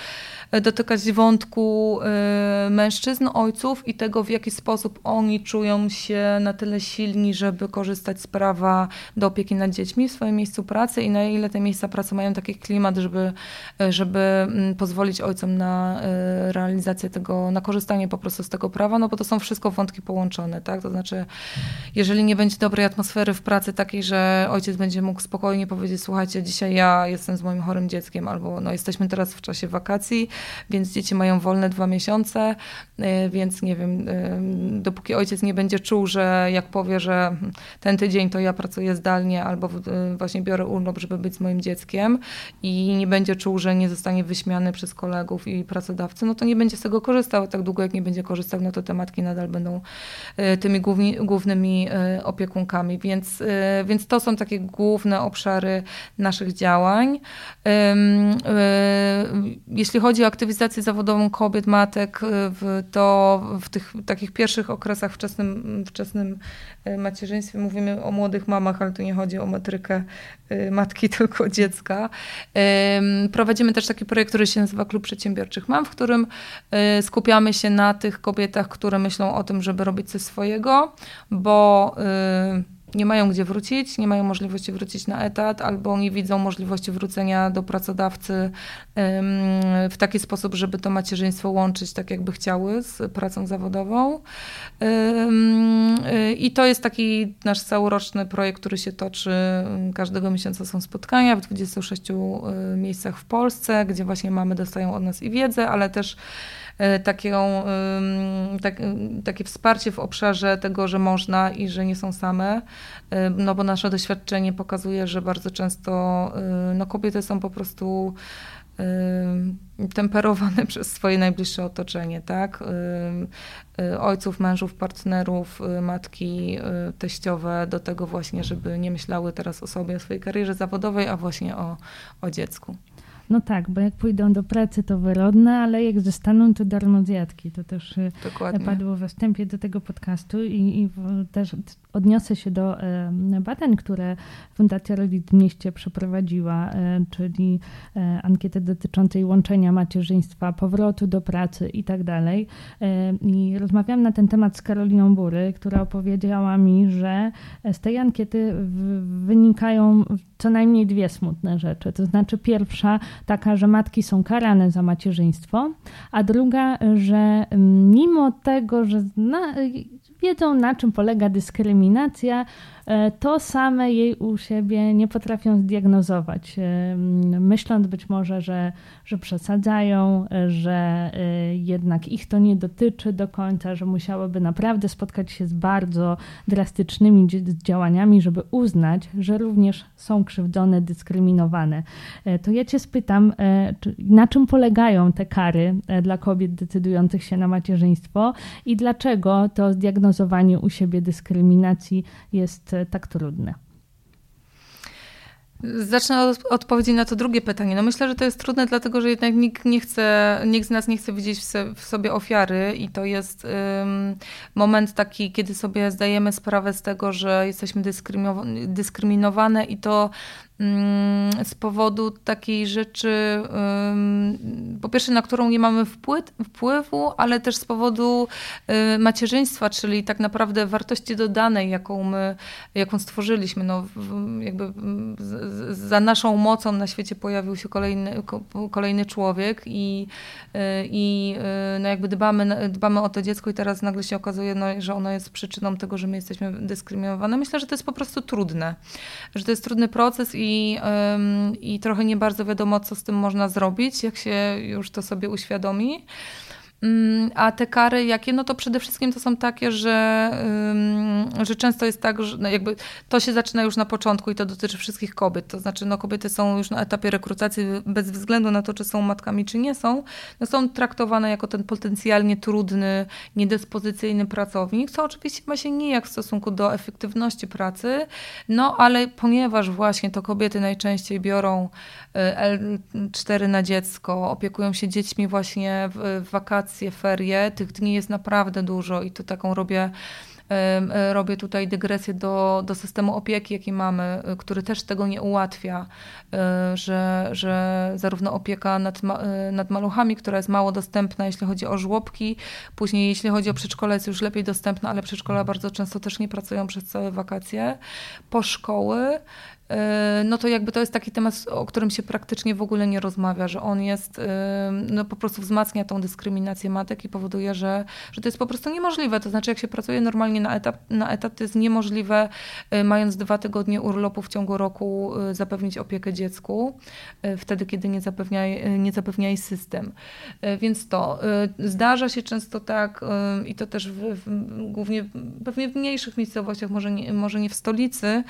[SPEAKER 3] dotykać wątku y, mężczyzn, ojców i tego, w jaki sposób oni czują się na tyle silni, żeby korzystać z prawa do opieki nad dziećmi w swoim miejscu pracy i na ile te miejsca pracy mają taki klimat, żeby, żeby mm, pozwolić ojcom na realizację tego, na korzystanie po prostu z tego prawa, no bo to są wszystko wątki połączone, tak? To znaczy, jeżeli nie będzie dobrej atmosfery w pracy takiej, że ojciec będzie mógł spokojnie powiedzieć, słuchajcie, dzisiaj ja jestem z moim chorym dzieckiem, albo no, jesteśmy teraz w czasie wakacji, więc dzieci mają wolne dwa miesiące, y, więc nie wiem, y, dopóki ojciec nie będzie czuł, że jak powie, że ten tydzień to ja pracuję zdalnie albo y, właśnie biorę urlop, żeby być z moim dzieckiem i nie będzie czuł, że nie zostanie wyśmiany przez kolegów i pracodawcy, no to nie będzie z tego korzystał. Tak długo jak nie będzie korzystał, no to te matki nadal będą tymi główni, głównymi opiekunkami, więc, więc to są takie główne obszary naszych działań. Jeśli chodzi aktywizację zawodową kobiet, matek, to w tych takich pierwszych okresach wczesnym, wczesnym macierzyństwie mówimy o młodych mamach, ale tu nie chodzi o matrykę matki, tylko dziecka. Prowadzimy też taki projekt, który się nazywa Klub Przedsiębiorczych Mam, w którym skupiamy się na tych kobietach, które myślą o tym, żeby robić coś swojego, bo nie mają gdzie wrócić, nie mają możliwości wrócić na etat, albo nie widzą możliwości wrócenia do pracodawcy w taki sposób, żeby to macierzyństwo łączyć tak, jakby chciały z pracą zawodową. I to jest taki nasz całoroczny projekt, który się toczy. Każdego miesiąca są spotkania w 26 miejscach w Polsce, gdzie właśnie mamy dostają od nas i wiedzę, ale też taką, tak, takie wsparcie w obszarze tego, że można i że nie są same, e, no bo nasze doświadczenie pokazuje, że bardzo często e, no, kobiety są po prostu temperowane przez swoje najbliższe otoczenie, tak? Ojców, mężów, partnerów, matki, teściowe do tego właśnie, żeby nie myślały teraz o sobie, o swojej karierze zawodowej, a właśnie o, o dziecku.
[SPEAKER 2] No tak, bo jak pójdą do pracy, to wyrodne, ale jak zostaną, to darmo zjadki. To też y, Dokładnie. padło we wstępie do tego podcastu i, i też odniosę się do e, badań, które Fundacja Rodzic w Mieście przeprowadziła, e, czyli e, ankietę dotyczącej łączenia macierzyństwa, powrotu do pracy i tak dalej. I rozmawiałam na ten temat z Karoliną Bury, która opowiedziała mi, że z tej ankiety wynikają co najmniej dwie smutne rzeczy. To znaczy pierwsza taka, że matki są karane za macierzyństwo, a druga, że mimo tego, że na, wiedzą na czym polega dyskryminacja, E, to same jej u siebie nie potrafią zdiagnozować, e, myśląc być może, że, że przesadzają, e, że jednak ich to nie dotyczy do końca, że musiałyby naprawdę spotkać się z bardzo drastycznymi działaniami, żeby uznać, że również są krzywdzone, dyskryminowane. To ja Cię spytam, na czym polegają te kary dla kobiet decydujących się na macierzyństwo i dlaczego to zdiagnozowanie u siebie dyskryminacji jest tak trudne?
[SPEAKER 3] Zacznę od odpowiedzi na to drugie pytanie. No myślę, że to jest trudne, dlatego że jednak nikt nie chce, nikt z nas nie chce widzieć w sobie ofiary i to jest um, moment taki, kiedy sobie zdajemy sprawę z tego, że jesteśmy dyskryminowane i to z powodu takiej rzeczy, po pierwsze, na którą nie mamy wpływu, ale też z powodu y, macierzyństwa, czyli tak naprawdę wartości dodanej, jaką my, jaką stworzyliśmy. No, jakby za naszą mocą na świecie pojawił się kolejny, kolejny człowiek i, y, i y, no jakby dbamy, dbamy o to dziecko i teraz nagle się okazuje, no, że ono jest przyczyną tego, że my jesteśmy dyskryminowane. Myślę, że to jest po prostu trudne, że to jest trudny proces i i, trochę nie bardzo wiadomo, co z tym można zrobić, jak się już to sobie uświadomi. Mm, a te kary jakie? No to przede wszystkim to są takie, że, że często jest tak, że no jakby to się zaczyna już na początku i to dotyczy wszystkich kobiet. To znaczy no kobiety są już na etapie rekrutacji bez względu na to, czy są matkami, czy nie są, no są traktowane jako ten potencjalnie trudny, niedyspozycyjny pracownik, co oczywiście ma się nijak w stosunku do efektywności pracy, no ale ponieważ właśnie to kobiety najczęściej biorą L4 na dziecko, opiekują się dziećmi właśnie w, wakacje, ferie, tych dni jest naprawdę dużo i tu taką robię e, robię tutaj dygresję do, do systemu opieki, jaki mamy, e, który też tego nie ułatwia, e, że, że zarówno opieka nad, nad maluchami, która jest mało dostępna, jeśli chodzi o żłobki, później jeśli chodzi o przedszkole jest już lepiej dostępna, ale przedszkola bardzo często też nie pracują przez całe wakacje, po szkoły E, no to jakby to jest taki temat, o którym się praktycznie w ogóle nie rozmawia, że on jest, e, no po prostu wzmacnia tą dyskryminację matek i powoduje, że, że to jest po prostu niemożliwe. To znaczy, jak się pracuje normalnie na etat, na etat to jest niemożliwe, e, mając dwa tygodnie urlopu w ciągu roku, zapewnić opiekę dziecku, wtedy, kiedy nie zapewnia, nie zapewnia jej system. Więc to zdarza się często tak i to też w, w, głównie pewnie w mniejszych miejscowościach, może nie, może nie w stolicy,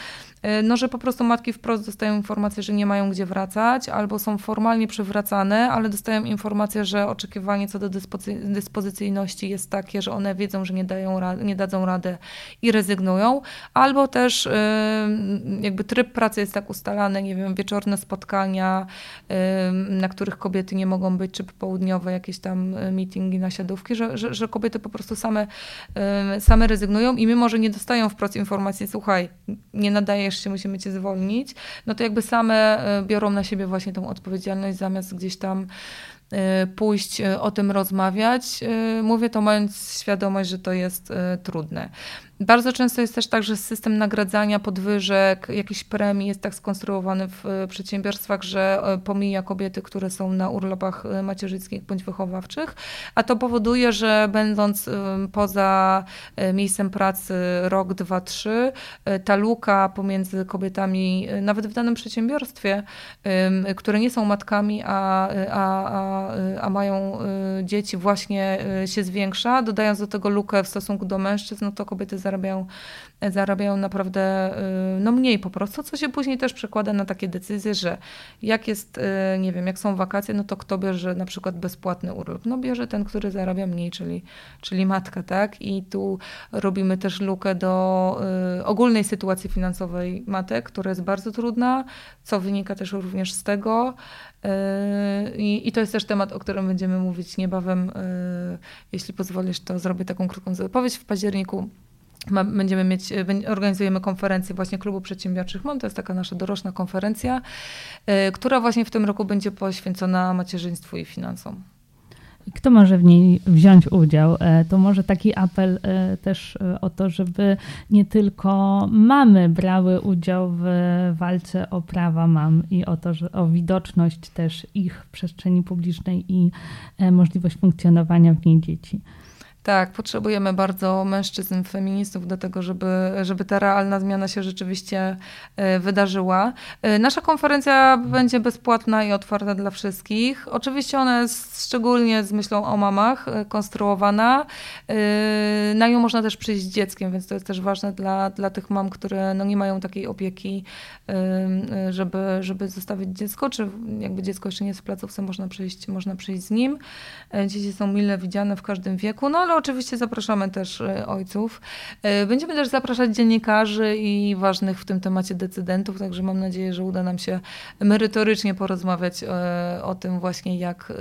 [SPEAKER 3] no że po prostu matki wprost dostają informację, że nie mają gdzie wracać, albo są formalnie przywracane, ale dostają informację, że oczekiwanie co do dyspozy- dyspozycyjności jest takie, że one wiedzą, że nie, dają ra- nie dadzą rady i rezygnują, albo też y, jakby tryb pracy jest tak ustalany, nie wiem, wieczorne spotkania, y, na których kobiety nie mogą być, czy południowe jakieś tam y, meetingi, nasiadówki, że, że, że kobiety po prostu same, same rezygnują i mimo, że nie dostają wprost informacji, słuchaj, nie nadajesz się, musimy cię zwolnić, no to jakby same biorą na siebie właśnie tą odpowiedzialność, zamiast gdzieś tam pójść o tym rozmawiać. Mówię to mając świadomość, że to jest trudne. Bardzo często jest też tak, że system nagradzania podwyżek, jakichś premii jest tak skonstruowany w e, przedsiębiorstwach, że e, pomija kobiety, które są na urlopach e, macierzyńskich bądź wychowawczych, a to powoduje, że będąc poza miejscem pracy rok, dwa, trzy, ta luka pomiędzy kobietami, nawet w danym przedsiębiorstwie, które nie są matkami, a, a, a, a mają dzieci, właśnie się zwiększa, dodając do tego lukę w stosunku do mężczyzn, no to kobiety zarabiają, zarabiają naprawdę y, no mniej po prostu, co się później też przekłada na takie decyzje, że jak jest, y, nie wiem, jak są wakacje, no to kto bierze na przykład bezpłatny urlop? No bierze ten, który zarabia mniej, czyli, czyli matka, tak? I tu robimy też lukę do y, ogólnej sytuacji finansowej matek, która jest bardzo trudna, co wynika też również z tego, i, I, to jest też temat, o którym będziemy mówić niebawem. Jeśli pozwolisz, to zrobię taką krótką zapowiedź. W październiku ma, będziemy mieć, e, organizujemy konferencję właśnie Klubu Przedsiębiorczych MOM, to jest taka nasza doroczna konferencja, y, która właśnie w tym roku będzie poświęcona macierzyństwu i finansom.
[SPEAKER 2] Kto może w niej wziąć udział? E, to może taki apel też o to, żeby nie tylko mamy brały udział w walce o prawa mam i o to, że o widoczność też ich przestrzeni publicznej i możliwość funkcjonowania w niej dzieci.
[SPEAKER 3] Tak, potrzebujemy bardzo mężczyzn, feministów do tego, żeby, żeby ta realna zmiana się rzeczywiście e, wydarzyła. E, nasza konferencja będzie bezpłatna i otwarta dla wszystkich. Oczywiście ona jest szczególnie z myślą o mamach e, konstruowana. Na nią można też przyjść z dzieckiem, więc to jest też ważne dla, dla tych mam, które no nie mają takiej opieki, żeby, żeby zostawić dziecko, czy jakby dziecko jeszcze nie jest w placówce, można przyjść, można przyjść z nim. Dzieci są mile widziane w każdym wieku, no ale oczywiście zapraszamy też e, ojców. E, będziemy też zapraszać dziennikarzy i ważnych w tym temacie decydentów, także mam nadzieję, że uda nam się merytorycznie porozmawiać e, o tym właśnie, jak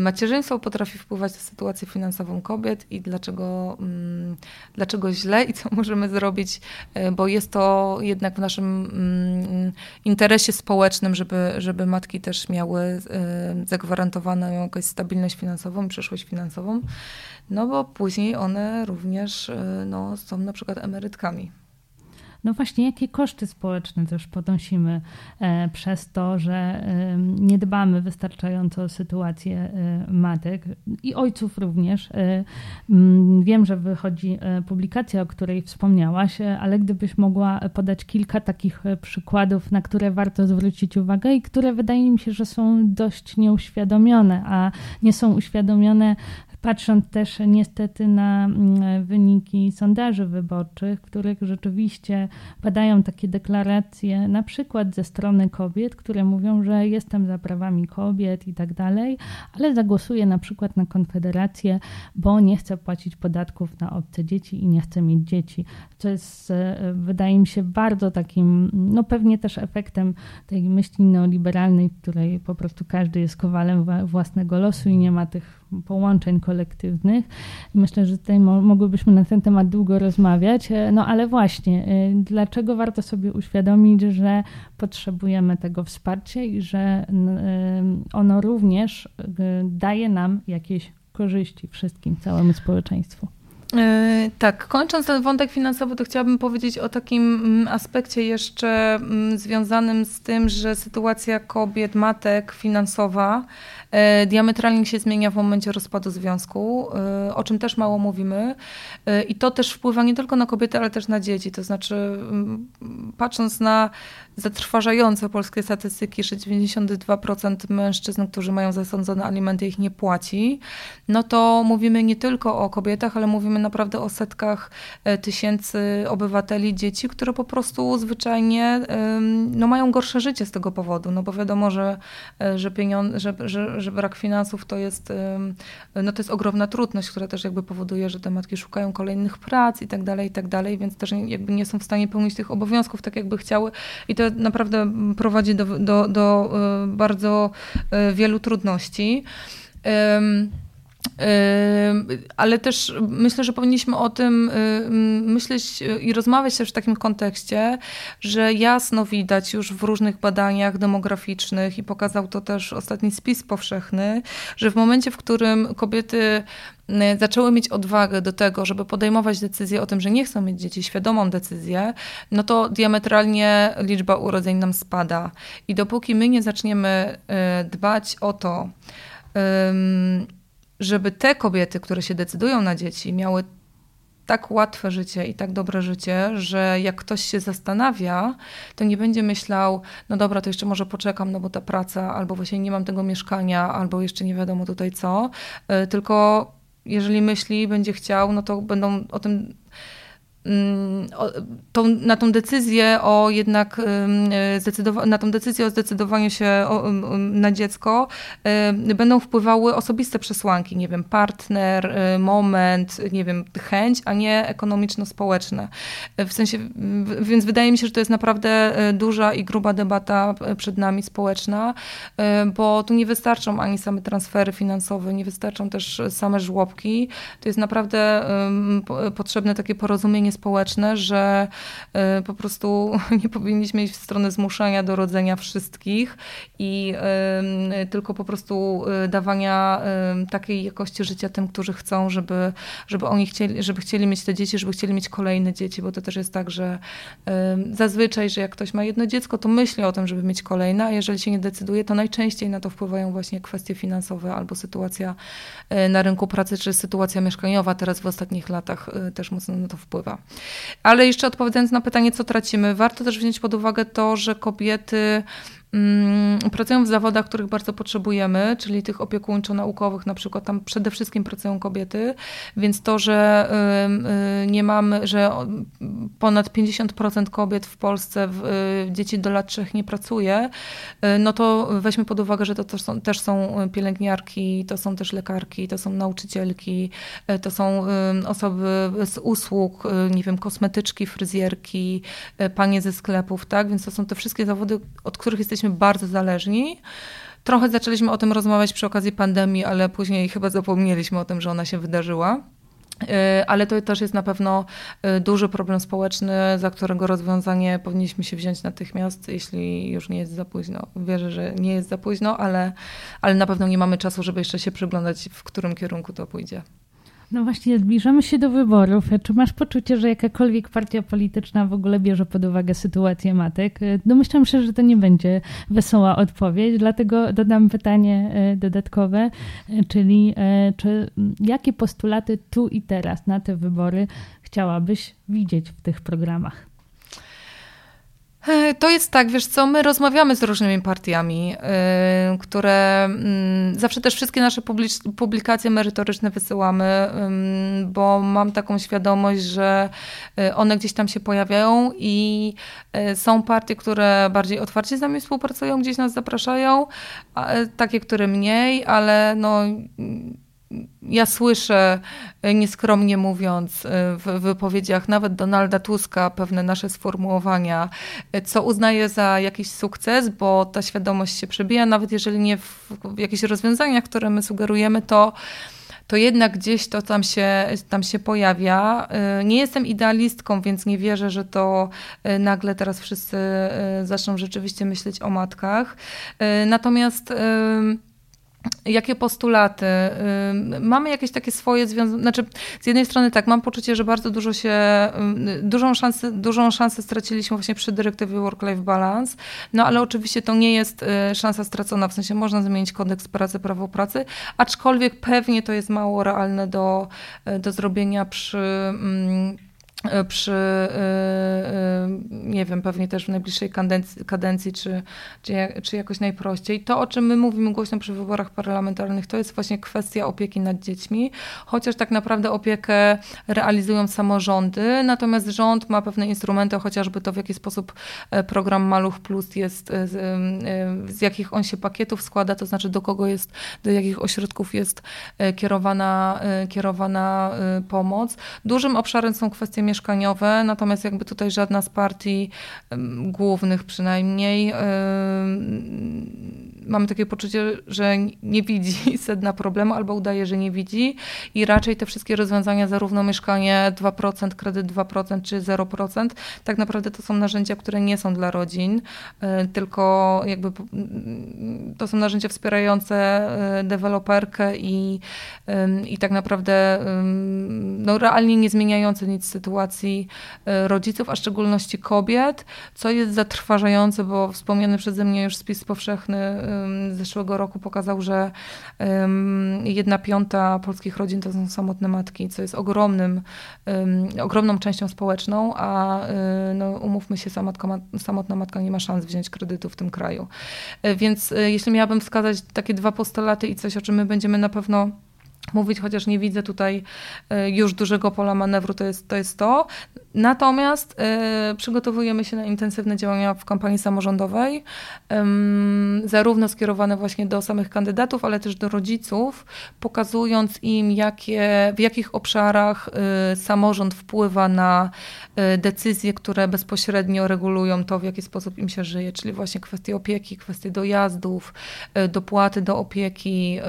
[SPEAKER 3] macierzyństwo potrafi wpływać na sytuację finansową kobiet i dlaczego, mm, dlaczego źle i co możemy zrobić, bo jest to jednak w naszym mm, interesie społecznym, żeby, żeby matki też miały zagwarantowaną jakąś stabilność finansową, przyszłość finansową no bo później one również e, no, są na przykład emerytkami.
[SPEAKER 2] No właśnie, jakie koszty społeczne też ponosimy e, przez to, że nie dbamy wystarczająco o sytuację e, matek i ojców również. Wiem, że wychodzi publikacja, o której wspomniałaś, ale gdybyś mogła podać kilka takich przykładów, na które warto zwrócić uwagę i które wydaje mi się, że są dość nieuświadomione, a nie są uświadomione patrząc też niestety na mm, wyniki sondaży wyborczych, w których rzeczywiście padają takie deklaracje, na przykład ze strony kobiet, które mówią, że jestem za prawami kobiet i tak dalej, ale zagłosuję na przykład na Konfederację, bo nie chcę płacić podatków na obce dzieci i nie chcę mieć dzieci. Co jest, e, wydaje mi się, bardzo takim, no pewnie też efektem tej myśli neoliberalnej, w której po prostu każdy jest kowalem własnego losu i nie ma tych połączeń kolektywnych. Myślę, że tutaj mogłybyśmy na ten temat długo rozmawiać. E, no ale właśnie, e, dlaczego warto sobie uświadomić, że potrzebujemy tego wsparcia i że e, ono również daje nam jakieś korzyści wszystkim, całemu społeczeństwu.
[SPEAKER 3] Tak, kończąc ten wątek finansowy, to chciałabym powiedzieć o takim mm, aspekcie jeszcze mm, związanym z tym, że sytuacja kobiet, matek finansowa diametralnie się zmienia w momencie rozpadu związku, o czym też mało mówimy. I to też wpływa nie tylko na kobiety, ale też na dzieci. To znaczy, mm, patrząc na zatrważające polskie statystyki, że 92% mężczyzn, którzy mają zasądzone alimenty, ich nie płaci, no to mówimy nie tylko o kobietach, ale mówimy naprawdę o setkach e, tysięcy obywateli, dzieci, które po prostu zwyczajnie no, mają gorsze życie z tego powodu, no bo wiadomo, że, e, że, pieniądze, że, że, że brak finansów to jest, no, to jest ogromna trudność, która też jakby powoduje, że te matki szukają kolejnych prac i tak dalej, i tak dalej, więc też jakby nie są w stanie pełnić tych obowiązków tak, jakby chciały i to naprawdę prowadzi do, do, do e, bardzo e, wielu trudności. Ale też myślę, że powinniśmy o tym myśleć i rozmawiać też w takim kontekście, że jasno widać już w różnych badaniach demograficznych i pokazał to też ostatni spis powszechny, że w momencie, w którym kobiety zaczęły mieć odwagę do tego, żeby podejmować decyzję o tym, że nie chcą mieć dzieci, świadomą decyzję, no to diametralnie liczba urodzeń nam spada. I dopóki my nie zaczniemy y, dbać o to, żeby te kobiety, które się decydują na dzieci, miały tak łatwe życie i tak dobre życie, że jak ktoś się zastanawia, to nie będzie myślał, no dobra, to jeszcze może poczekam, no bo ta praca, albo właśnie nie mam tego mieszkania, albo jeszcze nie wiadomo tutaj co, y, tylko jeżeli myśli, będzie chciał, no to będą o tym tą, na tą decyzję o jednak na tą decyzję o zdecydowaniu się na dziecko będą wpływały osobiste przesłanki, nie wiem, partner, y, moment, nie wiem, chęć, a nie ekonomiczno-społeczne. W sensie, więc wydaje mi się, że to jest naprawdę y, duża i gruba debata y, przed nami społeczna, bo tu nie wystarczą ani same transfery finansowe, nie wystarczą też same żłobki. To jest naprawdę potrzebne takie porozumienie społeczne, że y, po prostu nie powinniśmy iść w stronę zmuszania do rodzenia wszystkich i y, tylko po prostu y, dawania takiej jakości życia tym, którzy chcą, żeby, żeby oni chcieli, żeby chcieli mieć te dzieci, żeby chcieli mieć kolejne dzieci, bo to też jest tak, że zazwyczaj, że jak ktoś ma jedno dziecko, to myśli o tym, żeby mieć kolejne, a jeżeli się nie decyduje, to najczęściej na to wpływają właśnie kwestie finansowe albo sytuacja na rynku pracy, czy sytuacja mieszkaniowa teraz w ostatnich latach też mocno na to wpływa. Ale jeszcze odpowiadając na pytanie, co tracimy, warto też wziąć pod uwagę to, że kobiety pracują w zawodach, których bardzo potrzebujemy, czyli tych opiekuńczo-naukowych, na przykład tam przede wszystkim pracują kobiety, więc to, że y, nie mamy, że ponad 50% kobiet w Polsce, w, y, dzieci do lat 3 nie pracuje, y, no to weźmy pod uwagę, że to też są, też są pielęgniarki, to są też lekarki, to są nauczycielki, to są osoby z usług, nie wiem, kosmetyczki, fryzjerki, panie ze sklepów, tak? Więc to są te wszystkie zawody, od których jesteśmy bardzo zależni. Trochę zaczęliśmy o tym rozmawiać przy okazji pandemii, ale później chyba zapomnieliśmy o tym, że ona się wydarzyła. Y, ale to też jest na pewno y, duży problem społeczny, za którego rozwiązanie powinniśmy się wziąć natychmiast, jeśli już nie jest za późno. Wierzę, że nie jest za późno, ale, ale na pewno nie mamy czasu, żeby jeszcze się przyglądać, w którym kierunku to pójdzie.
[SPEAKER 2] No właśnie, zbliżamy się do wyborów. Czy masz poczucie, że jakakolwiek partia polityczna w ogóle bierze pod uwagę sytuację matek? Domyślam się, że to nie będzie wesoła odpowiedź, dlatego dodam pytanie e, dodatkowe, e, czyli e, czy, jakie postulaty tu i teraz na te wybory chciałabyś widzieć w tych programach?
[SPEAKER 3] E, to jest tak, wiesz co, my rozmawiamy z różnymi partiami, yy, które yy, zawsze też wszystkie nasze publikacje merytoryczne wysyłamy, bo mam taką świadomość, że y, one gdzieś tam się pojawiają i są partie, które bardziej otwarcie z nami współpracują, gdzieś nas zapraszają, y, takie, które mniej, ale no ja słyszę, e, nieskromnie mówiąc, e, w wypowiedziach nawet Donalda Tuska pewne nasze sformułowania, e, co uznaję za jakiś sukces, bo ta świadomość się przebija, nawet jeżeli nie w, w jakichś rozwiązaniach, które my sugerujemy, to to jednak gdzieś to tam się, tam się pojawia. Nie jestem idealistką, więc nie wierzę, że to nagle teraz wszyscy zaczną rzeczywiście myśleć o matkach. Natomiast Jakie postulaty? Mamy jakieś takie swoje związki, znaczy z jednej strony tak, mam poczucie, że bardzo dużo się, dużą szansę, dużą szansę straciliśmy właśnie przy dyrektywie Work-Life Balance, no ale oczywiście to nie jest y, szansa stracona, w sensie można zmienić kodeks pracy, prawo pracy, aczkolwiek pewnie to jest mało realne do, y, do zrobienia przy E, przy, e, e, nie wiem, pewnie też w najbliższej kadencji, kadencji czy, czy, jakoś najprościej. To, o czym my mówimy głośno przy wyborach parlamentarnych, to jest właśnie kwestia opieki nad dziećmi, chociaż tak naprawdę opiekę realizują samorządy, natomiast rząd ma pewne instrumenty, chociażby to, w jaki sposób program Maluch Plus jest, z jakich on się pakietów składa, to znaczy do kogo jest, do jakich ośrodków jest kierowana, kierowana pomoc. Dużym obszarem są kwestie mieszkaniowe, natomiast jakby tutaj żadna z partii głównych przynajmniej mamy takie poczucie, że nie widzi sedna problemu albo udaje, że nie widzi. I raczej te wszystkie rozwiązania, zarówno mieszkanie 2%, kredyt 2% czy 0%, tak naprawdę to są narzędzia, które nie są dla rodzin, e, tylko jakby to są narzędzia wspierające e, deweloperkę i, i tak naprawdę no, realnie nie zmieniające nic sytuacji e, rodziców, a w szczególności kobiet, co jest zatrważające, bo wspomniany przeze mnie już spis powszechny z zeszłego roku pokazał, że jedna piąta polskich rodzin to są samotne matki, co jest ogromnym, ogromną częścią społeczną, a y, no, umówmy się, samotna matka nie ma szans wziąć kredytu w tym kraju. E, więc e, jeśli miałabym wskazać takie dwa postulaty i coś, o czym my będziemy na pewno mówić, chociaż nie widzę tutaj e, już dużego pola manewru, to jest to. Jest to. Natomiast y, przygotowujemy się na intensywne działania w kampanii samorządowej, zarówno skierowane właśnie do samych kandydatów, ale też do rodziców, pokazując im, jakie, w jakich obszarach y, samorząd wpływa na decyzje, które bezpośrednio regulują to, w jaki sposób im się żyje, czyli właśnie kwestie opieki, kwestie dojazdów, dopłaty do opieki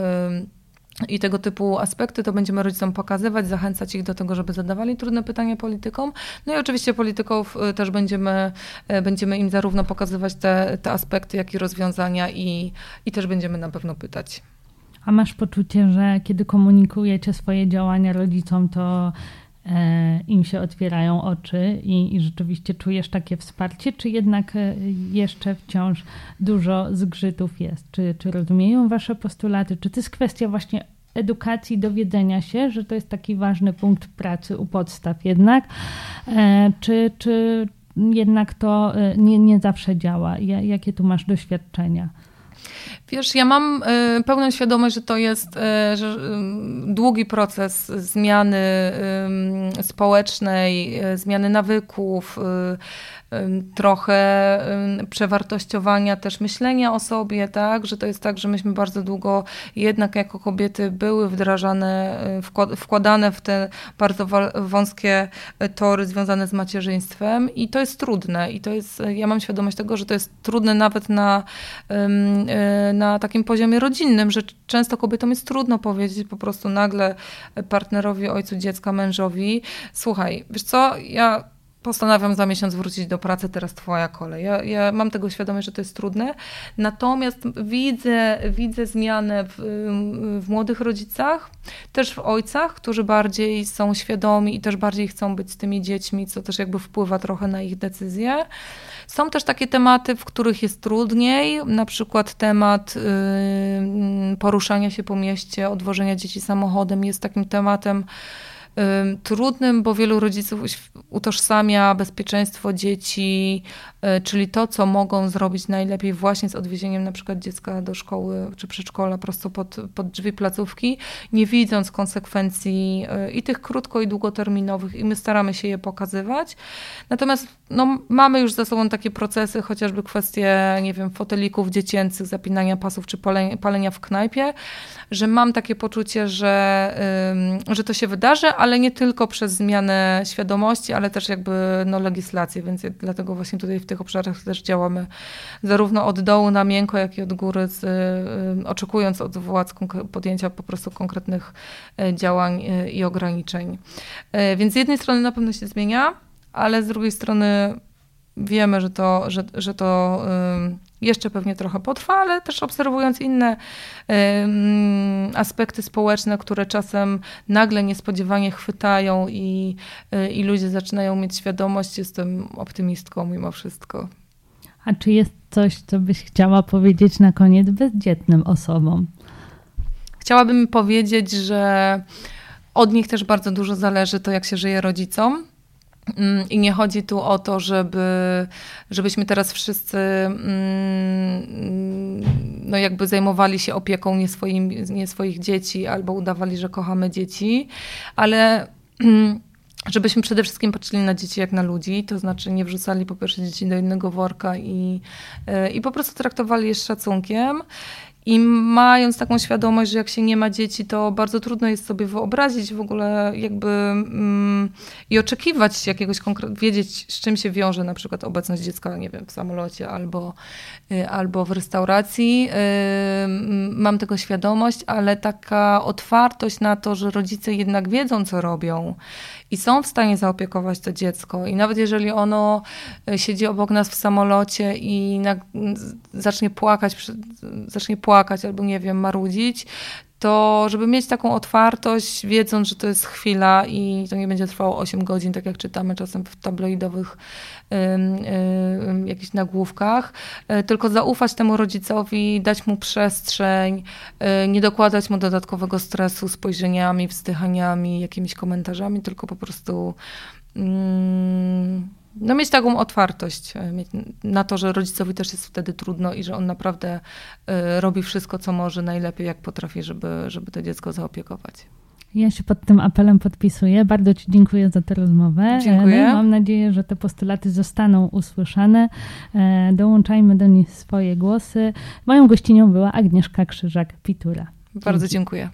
[SPEAKER 3] i tego typu aspekty, to będziemy rodzicom pokazywać, zachęcać ich do tego, żeby zadawali trudne pytania politykom. No i oczywiście polityków y, też będziemy, y, będziemy im zarówno pokazywać te, te aspekty, jak i rozwiązania i, i też będziemy na pewno pytać.
[SPEAKER 2] A masz poczucie, że kiedy komunikujecie swoje działania rodzicom, to im się otwierają oczy i, i, rzeczywiście czujesz takie wsparcie, czy jednak e, jeszcze wciąż dużo zgrzytów jest? Czy, czy rozumieją Wasze postulaty? Czy to jest kwestia właśnie edukacji, dowiedzenia się, że to jest taki ważny punkt pracy u podstaw jednak? E, czy, czy jednak to nie, nie zawsze działa? Jakie tu masz doświadczenia?
[SPEAKER 3] Wiesz, ja mam y, pełną świadomość, że to jest y, że, y, długi proces zmiany społecznej, zmiany nawyków, trochę przewartościowania też myślenia o sobie, tak, że to jest tak, że myśmy bardzo długo jednak jako kobiety były wdrażane, wkładane w te bardzo wąskie tory związane z macierzyństwem i to jest trudne. I to jest, ja mam świadomość tego, że to jest trudne nawet na, na takim poziomie rodzinnym, że często kobietom jest trudno powiedzieć po prostu nagle partnerowi, ojcu dziecka, mężowi, słuchaj, wiesz co, ja postanawiam za miesiąc wrócić do pracy, teraz twoja kolej. Ja, ja, mam tego świadomość, że to jest trudne, natomiast widzę, widzę zmianę w, w, młodych rodzicach, też w ojcach, którzy bardziej są świadomi i też bardziej chcą być z tymi dziećmi, co też jakby wpływa trochę na ich decyzje. Są też takie tematy, w których jest trudniej, na przykład temat yy, poruszania się po mieście, odwożenia dzieci samochodem jest takim tematem, trudnym, bo wielu rodziców utożsamia bezpieczeństwo dzieci, y, czyli to, co mogą zrobić najlepiej właśnie z odwiezieniem na przykład dziecka do szkoły czy przedszkola prosto pod, pod drzwi placówki, nie widząc konsekwencji y, i tych krótko i długoterminowych i my staramy się je pokazywać. Natomiast no, mamy już za sobą takie procesy, chociażby kwestie, nie wiem, fotelików dziecięcych, zapinania pasów czy palenia, w knajpie, że mam takie poczucie, że, że to się wydarzy, ale nie tylko przez zmianę świadomości, ale też jakby no, legislację, więc dlatego właśnie tutaj w tych obszarach też działamy zarówno od dołu na miękko, jak i od góry, z, oczekując od władz podjęcia po prostu konkretnych e, działań i ograniczeń. Więc z jednej strony na pewno się zmienia, ale z drugiej strony wiemy, że to, że, że to jeszcze pewnie trochę potrwa, ale też obserwując inne aspekty społeczne, które czasem nagle niespodziewanie chwytają i, y, i ludzie zaczynają mieć świadomość, jestem optymistką mimo wszystko.
[SPEAKER 2] A czy jest coś, co byś chciała powiedzieć na koniec bezdzietnym osobom?
[SPEAKER 3] Chciałabym powiedzieć, że od nich też bardzo dużo zależy to, jak się żyje rodzicom I nie chodzi tu o to, żeby, żebyśmy teraz wszyscy mm, no jakby zajmowali się opieką nie, swoim, nie swoich dzieci albo udawali, że kochamy dzieci, ale żebyśmy przede wszystkim patrzyli na dzieci jak na ludzi, to znaczy nie wrzucali po pierwsze dzieci do innego worka i, e, i po prostu traktowali je z szacunkiem. I mając taką świadomość, że jak się nie ma dzieci, to bardzo trudno jest sobie wyobrazić w ogóle jakby mm, i oczekiwać jakiegoś konkretnego, wiedzieć z czym się wiąże na przykład obecność dziecka, nie wiem, w samolocie albo, y, albo w restauracji. Y, mam tego świadomość, ale taka otwartość na to, że rodzice jednak wiedzą, co robią i są w stanie zaopiekować to dziecko. I nawet jeżeli ono e, siedzi obok nas w samolocie i na, zacznie płakać, zacznie płakać albo nie wiem, marudzić, to żeby mieć taką otwartość, wiedząc, że to jest chwila i to nie będzie trwało 8 godzin, tak jak czytamy czasem w tabloidowych jakichś nagłówkach, e, tylko zaufać temu rodzicowi, dać mu przestrzeń, e, nie dokładać mu dodatkowego stresu spojrzeniami, wzdychaniami, jakimiś komentarzami, tylko po prostu mm, no mieć taką otwartość e, na to, że rodzicowi też jest wtedy trudno i że on naprawdę robi wszystko, co może najlepiej, jak potrafi, żeby, żeby to dziecko zaopiekować.
[SPEAKER 2] Ja się pod tym apelem podpisuję. Bardzo Ci dziękuję za tę rozmowę.
[SPEAKER 3] Dziękuję.
[SPEAKER 2] No mam nadzieję, że te postulaty zostaną usłyszane. E, dołączajmy do nich swoje głosy. Moją gościnią była Agnieszka Krzyżak-Pitura.
[SPEAKER 3] Bardzo dziękuję.